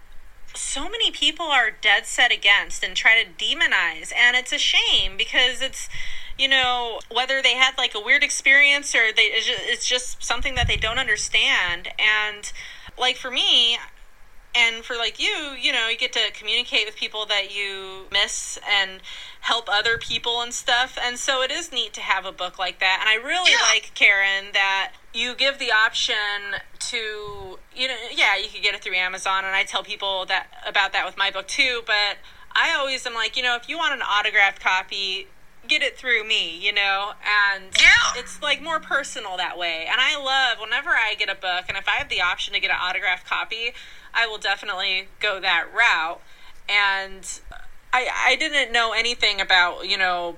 S3: so many people are dead set against and try to demonize. And it's a shame because it's, you know, whether they had like a weird experience or they, it's just something that they don't understand. And like for me, and for like you you know you get to communicate with people that you miss and help other people and stuff and so it is neat to have a book like that and i really yeah. like karen that you give the option to you know yeah you could get it through amazon and i tell people that about that with my book too but i always am like you know if you want an autographed copy get it through me, you know, and
S2: yeah.
S3: it's like more personal that way. And I love whenever I get a book, and if I have the option to get an autographed copy, I will definitely go that route. And I I didn't know anything about you know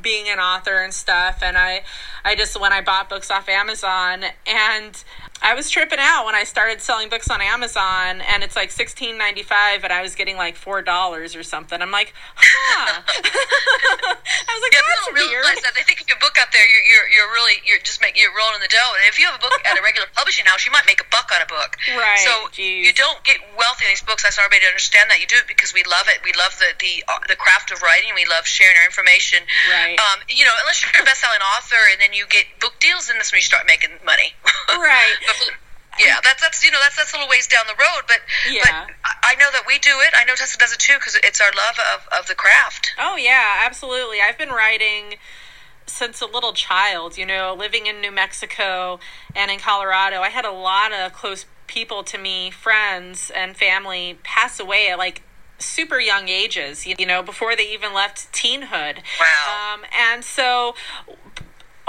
S3: being an author and stuff and I I just when I bought books off Amazon and I was tripping out when I started selling books on Amazon and it's like sixteen ninety five and I was getting like four dollars or something. I'm like, huh. <laughs> <laughs> I was like,
S2: yeah,
S3: that's
S2: people
S3: weird.
S2: realize that they think if you book out there, you're, you're, you're really you're just making you're rolling the dough. And if you have a book at a regular publishing house, you might make a buck on a book.
S3: Right.
S2: So
S3: Jeez.
S2: you don't get wealthy in these books. I want everybody to understand that you do it because we love it. We love the the uh, the craft of writing. We love sharing our information.
S3: Right.
S2: Um, you know, unless you're a best-selling author and then you get book deals, then that's when you start making money. <laughs>
S3: Right.
S2: Yeah, that's that's you know that's that's a little ways down the road, but
S3: Yeah.
S2: but I I know that we do it. I know Tessa does it too because it's our love of, of the craft.
S3: Oh yeah, absolutely. I've been writing since a little child, you know, living in New Mexico and in Colorado. I had a lot of close people to me, friends and family pass away at like super young ages, you know, before they even left teenhood.
S2: Wow.
S3: Um, and so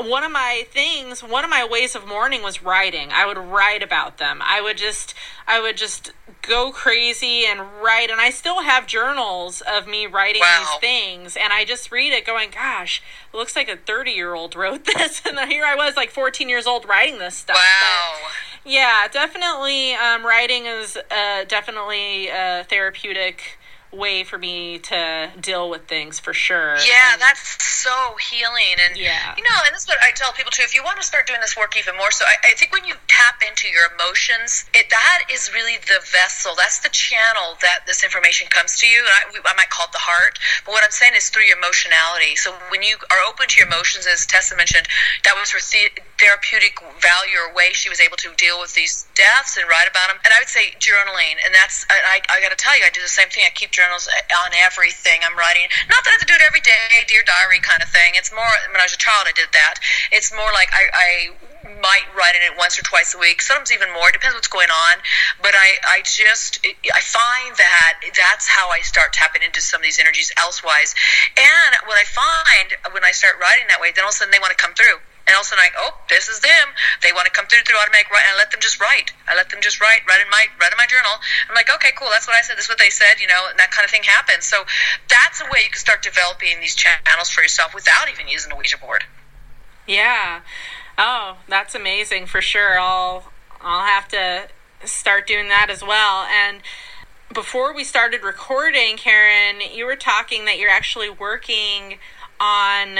S3: one of my things one of my ways of mourning was writing i would write about them i would just i would just go crazy and write and i still have journals of me writing
S2: Wow.
S3: these things and i just read it going gosh it looks like a 30 year old wrote <laughs> this and then here i was like 14 years old writing this stuff
S2: Wow.
S3: But, yeah definitely um, writing is uh, definitely a therapeutic way for me to deal with things for sure
S2: Yeah,
S3: And-
S2: that's so healing, and
S3: Yeah.
S2: you know, and this is what I tell people too. If you want to start doing this work even more, so I, I think when you tap into your emotions, it that is really the vessel. That's the channel that this information comes to you. And I, we- I might call it the heart, but what I'm saying is through your emotionality. So when you are open to your emotions, as Tessa mentioned, that was her the- therapeutic value or way she was able to deal with these deaths and write about them. And I would say journaling, and that's I, I, got to tell you, I do the same thing. I keep journals uh, on everything I'm writing. Not that I have to do it every day, dear diary kind of thing. It's more when I was a child, I did that. It's more like I. I might write in it once or twice a week sometimes even more depends what's going on but i i just i find that that's how i start tapping into some of these energies elsewise and what i find when i start writing that way then all of a sudden they want to come through and all of a sudden, I oh, this is them. They want to come through through automatic write, and I let them just write. I let them just write, write in my write in my journal. I'm like, okay, cool. That's what I said. This is what they said. You know, and that kind of thing happens. So that's a way you can start developing these channels for yourself without even using a Ouija board.
S3: Yeah. Oh, that's amazing for sure. I'll I'll have to start doing that as well. And before we started recording, Karen, you were talking that you're actually working on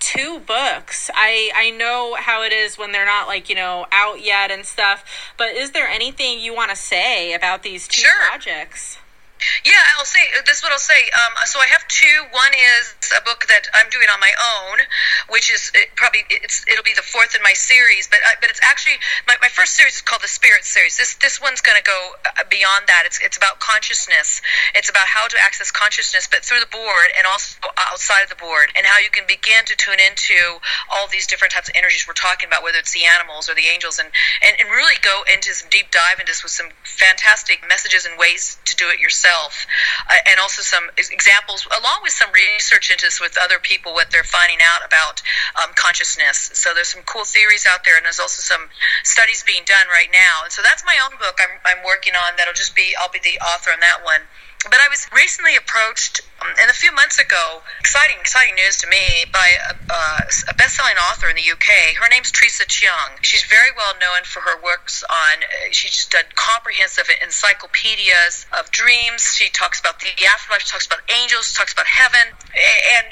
S3: two books. I I know how it is when they're not like, you know, out yet and stuff, but is there anything you want to say about these two
S2: Sure.
S3: projects?
S2: Yeah, I'll say this. is What I'll say. Um, so I have two. One is a book that I'm doing on my own, which is it probably it's it'll be the fourth in my series. But I, but it's actually my, my first series is called the Spirit series. This this one's going to go uh, beyond that. It's it's about consciousness. It's about how to access consciousness, but through the board and also outside of the board, and how you can begin to tune into all these different types of energies we're talking about, whether it's the animals or the angels, and and, and really go into some deep dive into this with some fantastic messages and ways to do it yourself uh, and also some examples, along with some research into this with other people, what they're finding out about um, consciousness. So there's some cool theories out there, and there's also some studies being done right now. And so that's my own book I'm, I'm working on. That'll just be I'll be the author on that one. But I was recently approached, um, and a few months ago, exciting, exciting news to me, by a, uh, a best-selling author in the UK. Her name's Teresa Cheung. She's very well known for her works on. Uh, she's done comprehensive encyclopedias of dreams. She talks about the afterlife. She talks about angels. Talks about heaven, and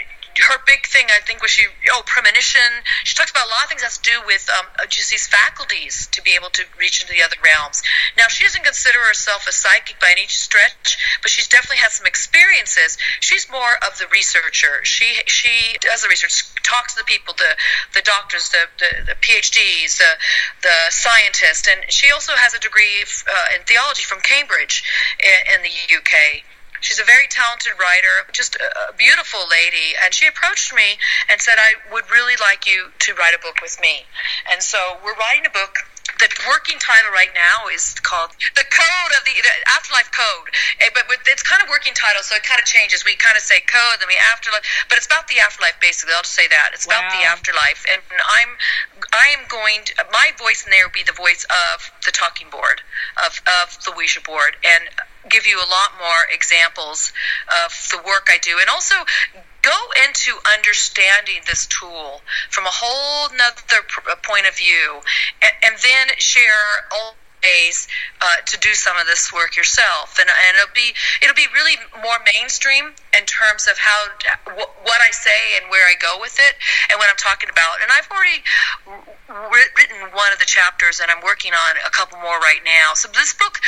S2: her big thing, I think, was she oh premonition. She talks about a lot of things that has to do with um, just these faculties to be able to reach into the other realms. Now, she doesn't consider herself a psychic by any stretch, but she's definitely had some experiences. She's more of the researcher. She she does the research, talks to the people, the the doctors, the the, the PhDs, the the scientists, and she also has a degree uh, in theology from Cambridge in, in the UK. She's a very talented writer, just a, beautiful lady, and she approached me and said, "I would really like you to write a book with me." And so we're writing a book. The working title right now is called "The Code of the, the Afterlife Code," Eh, but it's kind of working title, so it kind of changes. We kind of say code, then we afterlife, but it's about the afterlife basically. I'll just say that it's about the afterlife, and I'm I am going. To, my voice in there will be the voice of the talking board of of the Ouija board, and give you a lot more examples of the work I do, and also go into understanding this tool from a whole nother uh, point of view, and, and then share all ways uh, to do some of this work yourself, and, and it'll be it'll be really more mainstream in terms of how what I say and where I go with it and what I'm talking about. And I've already written one of the chapters, and I'm working on a couple more right now. So this book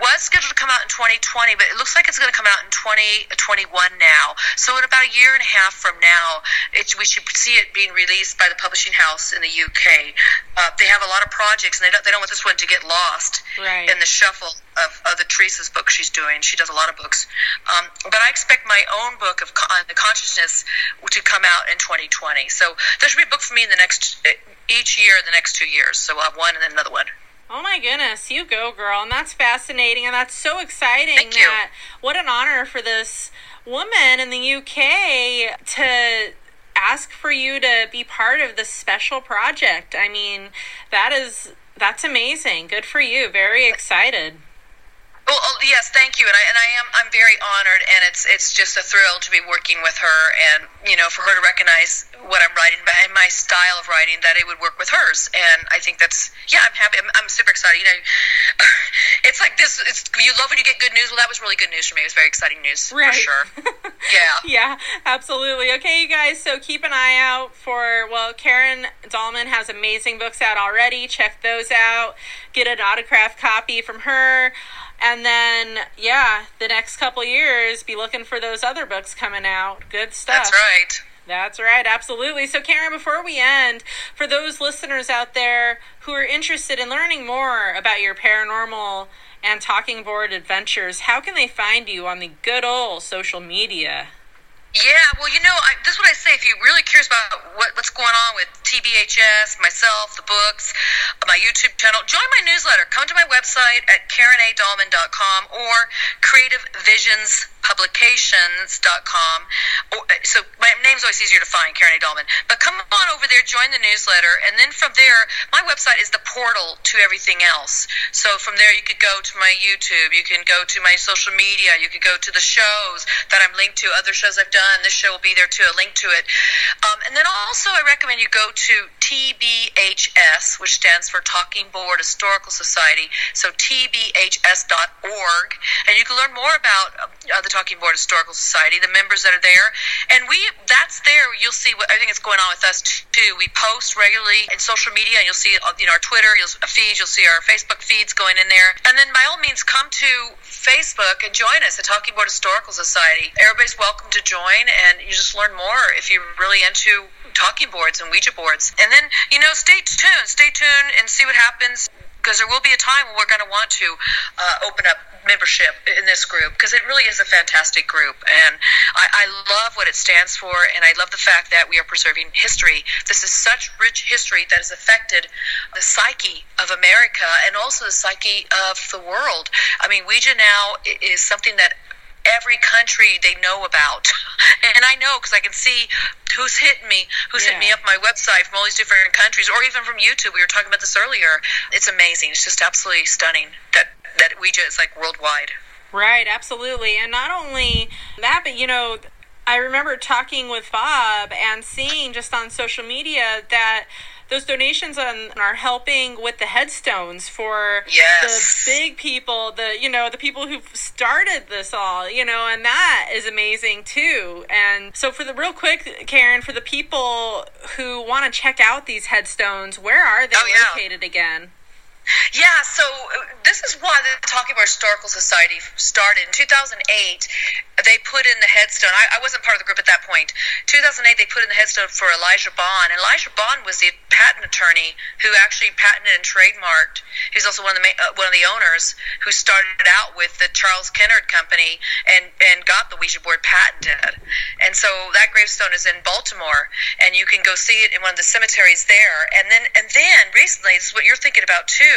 S2: was scheduled to come out in 2020, but it looks like it's going to come out in 2021 now. So in about a year and a half from now, it, we should see it being released by the publishing house in the UK. Uh, they have a lot of projects, and they don't, they don't want this one to get lost
S3: right.
S2: in the shuffle of, the Teresa's book she's doing. She does a lot of books, um, but I expect my own book of con- the consciousness to come out in 2020. So there should be a book for me in the next each year in the next two years. So I'll have one and then another one.
S3: Oh my goodness, you go, girl. And that's fascinating. And that's so exciting.
S2: Thank
S3: that, you. What an honor for this woman in the UK to ask for you to be part of this special project. I mean, that is that's amazing. Good for you. Very excited.
S2: Well, oh, yes, thank you, and I and I am I'm very honored, and it's it's just a thrill to be working with her, and you know, for her to recognize what I'm writing and my style of writing that it would work with hers, and I think that's yeah, I'm happy, I'm, I'm super excited. You know, <laughs> it's like this. It's you love when you get good news. Well, that was really good news for me. It was very exciting news
S3: right.
S2: for sure. <laughs> yeah,
S3: yeah, absolutely. Okay, you guys, so keep an eye out for well, Karen Dahlman has amazing books out already. Check those out. Get an autographed copy from her and then yeah the next couple years be looking for those other books coming out. Good stuff.
S2: That's right.
S3: That's right. Absolutely. So karen before we end for those listeners out there who are interested in learning more about your paranormal and talking board adventures how can they find you on the good old social media
S2: yeah, well, you know, I, this is what I say. If you're really curious about what, what's going on with TBHS, myself, the books, my YouTube channel, join my newsletter. Come to my website at karenadahlman.com or Creative Visions publications.com. So my name's always easier to find, Karen A. Dahlman. But come on over there, join the newsletter, and then from there, my website is the portal to everything else. So from there, you could go to my YouTube, you can go to my social media, you could go to the shows that I'm linked to, other shows I've done. This show will be there too, a link to it. Um, and then also, I recommend you go to TBHS, which stands for Talking Board Historical Society. So tbhs.org, and you can learn more about uh, the Talking Board Historical Society, the members that are there, and we that's there. You'll see what I think going on with us too. We post regularly in social media, and you'll see uh, you know our Twitter, you'll feeds, you'll see our Facebook feeds going in there, and then by all means come to Facebook and join us, the Talking Board Historical Society. Everybody's welcome to join, and you just learn more if you're really into talking boards and Ouija boards. And then you know, stay tuned, stay tuned, and see what happens because there will be a time when we're going to want to uh, open up membership in this group because it really is a fantastic group and I, I, love what it stands for and I love the fact that we are preserving history. This is such rich history that has affected the psyche of America and also the psyche of the world. I mean, Ouija now is something that every country they know about. <laughs> And I know because I can see who's hitting me, who's yeah. hitting me up my website from all these different countries, or even from YouTube. We were talking about this earlier. It's amazing. It's just absolutely stunning that that Ouija is like worldwide.
S3: Right, absolutely. And not only that, but you know, I remember talking with Bob and seeing just on social media that those donations on, are helping with the headstones for
S2: yes.
S3: the big people, the you know the people who started this all, you know, and that is amazing too. And so for the real quick, Karen, for the people who want to check out these headstones, where are they
S2: oh, yeah.
S3: located again?
S2: Yeah, so uh, this is why the Talking Board Historical Society started. In 2008, they put in the headstone. I, I, wasn't part of the group at that point. 2008, they put in the headstone for Elijah Bond. And Elijah Bond was the patent attorney who actually patented and trademarked. He's also one of the uh, one of the owners who started out with the Charles Kennard Company and and got the Ouija board patented. And so that gravestone is in Baltimore, and you can go see it in one of the cemeteries there. And then and then recently, this is what you're thinking about too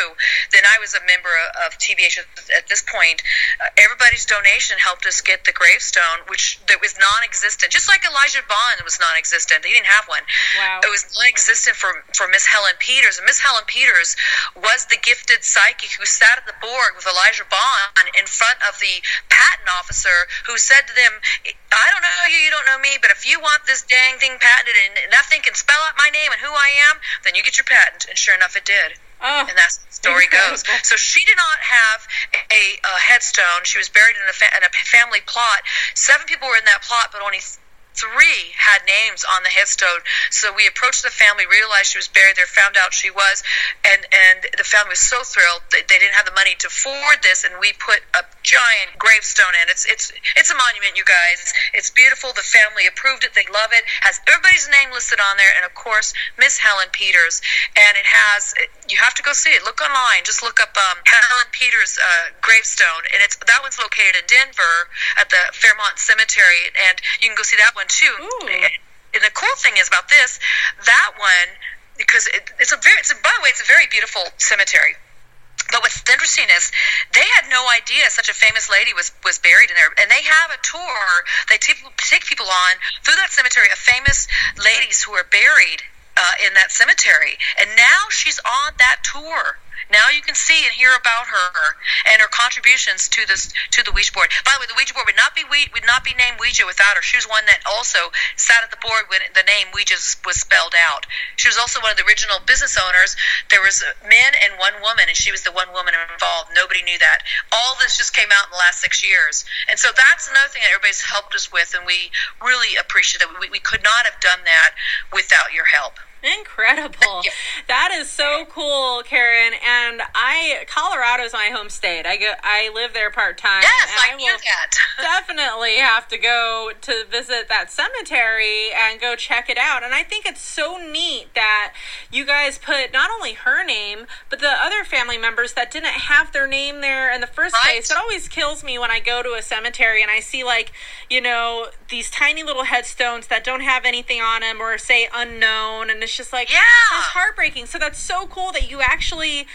S2: then I was a member of TBH at this point. Uh, everybody's donation helped us get the gravestone, which that was non-existent, just like Elijah Bond was non-existent. He didn't have one.
S3: Wow.
S2: It was non-existent for for Miss Helen Peters, and Miss Helen Peters was the gifted psychic who sat at the board with Elijah Bond in front of the patent officer, who said to them, "I don't know you, you don't know me, but if you want this dang thing patented and nothing can spell out my name and who I am, then you get your patent." And sure enough, it did.
S3: Oh,
S2: and that's the story goes. So she did not have a, a headstone. She was buried in a, fa- in a family plot. Seven people were in that plot, but only three had names on the headstone. So we approached the family, realized she was buried there, found out she was, and and the family was so thrilled that they didn't have the money to forward this, and we put a giant gravestone in. It's it's it's a monument, you guys. It's beautiful. The family approved it. They love it. Has everybody's name listed on there, and of course Miss Helen Peters. And it has. You have to go see it. Look online. Just look up um, Helen Peters uh, gravestone, and it's that one's located in Denver at the Fairmount Cemetery, and you can go see that one too.
S3: Ooh.
S2: And the cool thing is about this, that one because it, it's a very. It's a, by the way, it's a very beautiful cemetery. But what's interesting is they had no idea such a famous lady was was buried in there, and they have a tour. They take, take people on through that cemetery of famous ladies who are buried uh, in that cemetery, and now she's on that tour. Now you can see and hear about her and her contributions to this to the Ouija board. By the way, the Ouija board would not be would not be named Ouija without her. She was one that also sat at the board when the name Ouija was spelled out. She was also one of the original business owners. There was men and one woman, and she was the one woman involved. Nobody knew that. All this just came out in the last six years, and so that's another thing that everybody's helped us with, and we really appreciate that. We, we could not have done that without your help.
S3: Incredible. <laughs> That is so cool, Karen. And I Colorado's my home state. I go I live there part time.
S2: Yes,
S3: and
S2: I knew
S3: will
S2: that. <laughs>
S3: definitely have to go to visit that cemetery and go check it out. And I think it's so neat that you guys put not only her name, but the other family members that didn't have their name there in the first
S2: Right.
S3: place. It always kills me when I go to a cemetery and I see like, you know, these tiny little headstones that don't have anything on them or say unknown and it's just like
S2: Yeah.
S3: that's heartbreaking. So that's so cool that you actually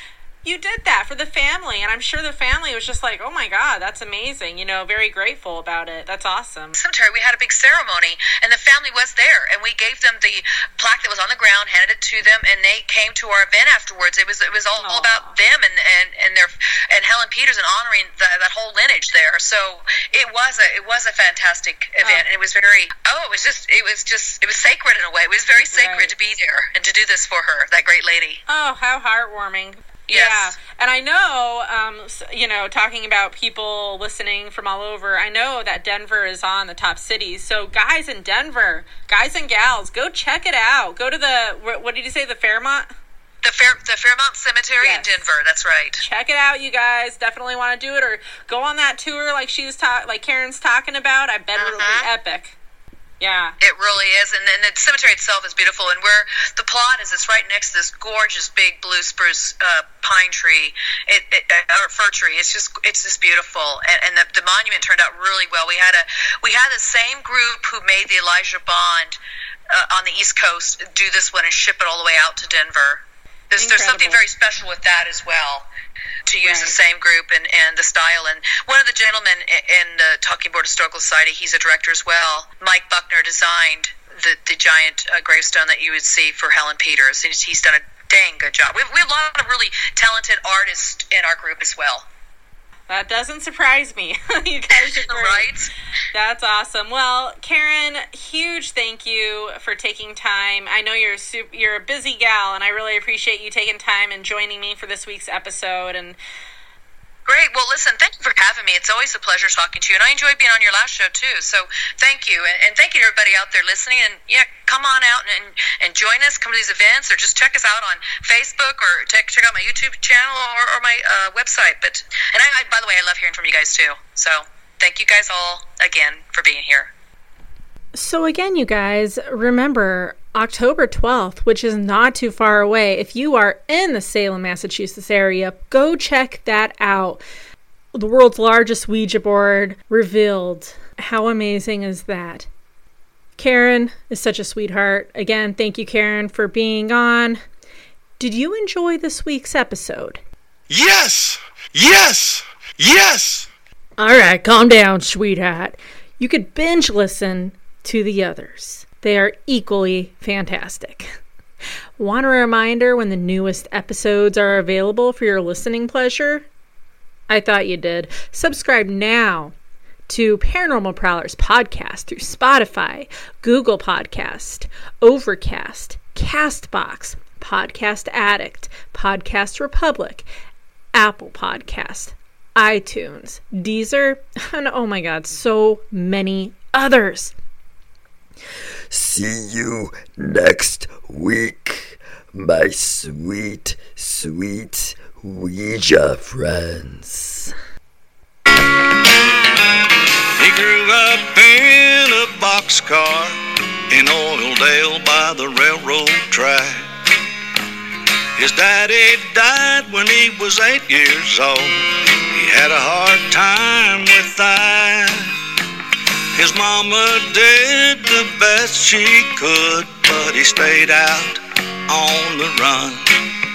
S3: you did that for the family and I'm sure the family was just like, "Oh my god, that's amazing." You know, very grateful about it. That's awesome.
S2: cemetery, we had a big ceremony, and the family was there, and we gave them the plaque that was on the ground, handed it to them, and they came to our event afterwards. It was it was all, all about them and and and their and Helen Peters and honoring the, that whole lineage there. So it was a it was a fantastic event,
S3: Oh.
S2: and it was very oh it was just it was just it was sacred in a way. It was very sacred
S3: Right.
S2: to be there and to do this for her, that great lady.
S3: Oh, how heartwarming.
S2: Yes.
S3: Yeah. And I know, um, you know, talking about people listening from all over, I know that Denver is on the top cities. So, guys in Denver, guys and gals, go check it out. Go to the, what did you say, the Fairmount?
S2: The Fair the Fairmount Cemetery
S3: Yes.
S2: in Denver. That's right.
S3: check it out, you guys. Definitely want to do it, or go on that tour like she's ta- like Karen's talking about. I bet it'll be
S2: Uh-huh.
S3: epic. Yeah.
S2: It really is, and then the cemetery itself is beautiful. And where the plot is, it's right next to this gorgeous big blue spruce uh, pine tree, it, it, uh, or fir tree. It's just it's just beautiful, and, and the, the monument turned out really well. We had a we had the same group who made the Elijah Bond uh, on the East Coast do this one and ship it all the way out to Denver. There's, there's something very special with that as well. To use the same group and, and the style. And one of the gentlemen in the Talking Board Historical Society, he's a director as well. Mike Buckner designed the, the giant uh, gravestone that you would see for Helen Peters. He's, he's done a dang good job. We have, we have a lot of really talented artists in our group as well.
S3: That doesn't surprise me. <laughs> you guys <laughs> are great.
S2: Right?
S3: That's awesome. Well, Karen, huge thank you for taking time. I know you're a super, you're a busy gal, and I really appreciate you taking time and joining me for this week's episode. And
S2: Great. Well, listen, thank you for having me. It's always a pleasure talking to you, and I enjoyed being on your last show too. So, thank you, and, and thank you to everybody out there listening. And yeah, come on out and, and join us. Come to these events, or just check us out on Facebook, or check check out my YouTube channel or, or my uh, website. But and I, I, by the way, I love hearing from you guys too. So, thank you guys all again for being here.
S3: So, again, you guys, remember October 12th, which is not too far away. If you are in the Salem, Massachusetts area, go check that out. The world's largest Ouija board revealed. How amazing is that? Karen is such a sweetheart. Again, thank you, Karen, for being on. Did you enjoy this week's episode?
S4: Yes! Yes! Yes!
S3: All right, calm down, sweetheart. You could binge listen to the others. They are equally fantastic. Want a reminder when the newest episodes are available for your listening pleasure? I thought you did. Subscribe now to Paranormal Prowlers podcast through Spotify, Google Podcast, Overcast, Castbox,
S1: Podcast Addict, Podcast Republic, Apple Podcast, iTunes, Deezer, <laughs> and oh my god, so many others.
S5: See you next week, my sweet, sweet Ouija friends.
S4: He grew up in a boxcar in Oildale by the railroad track. His daddy died when he was eight years old. He had a hard time with that. His mama did the best she could, but he stayed out on the run.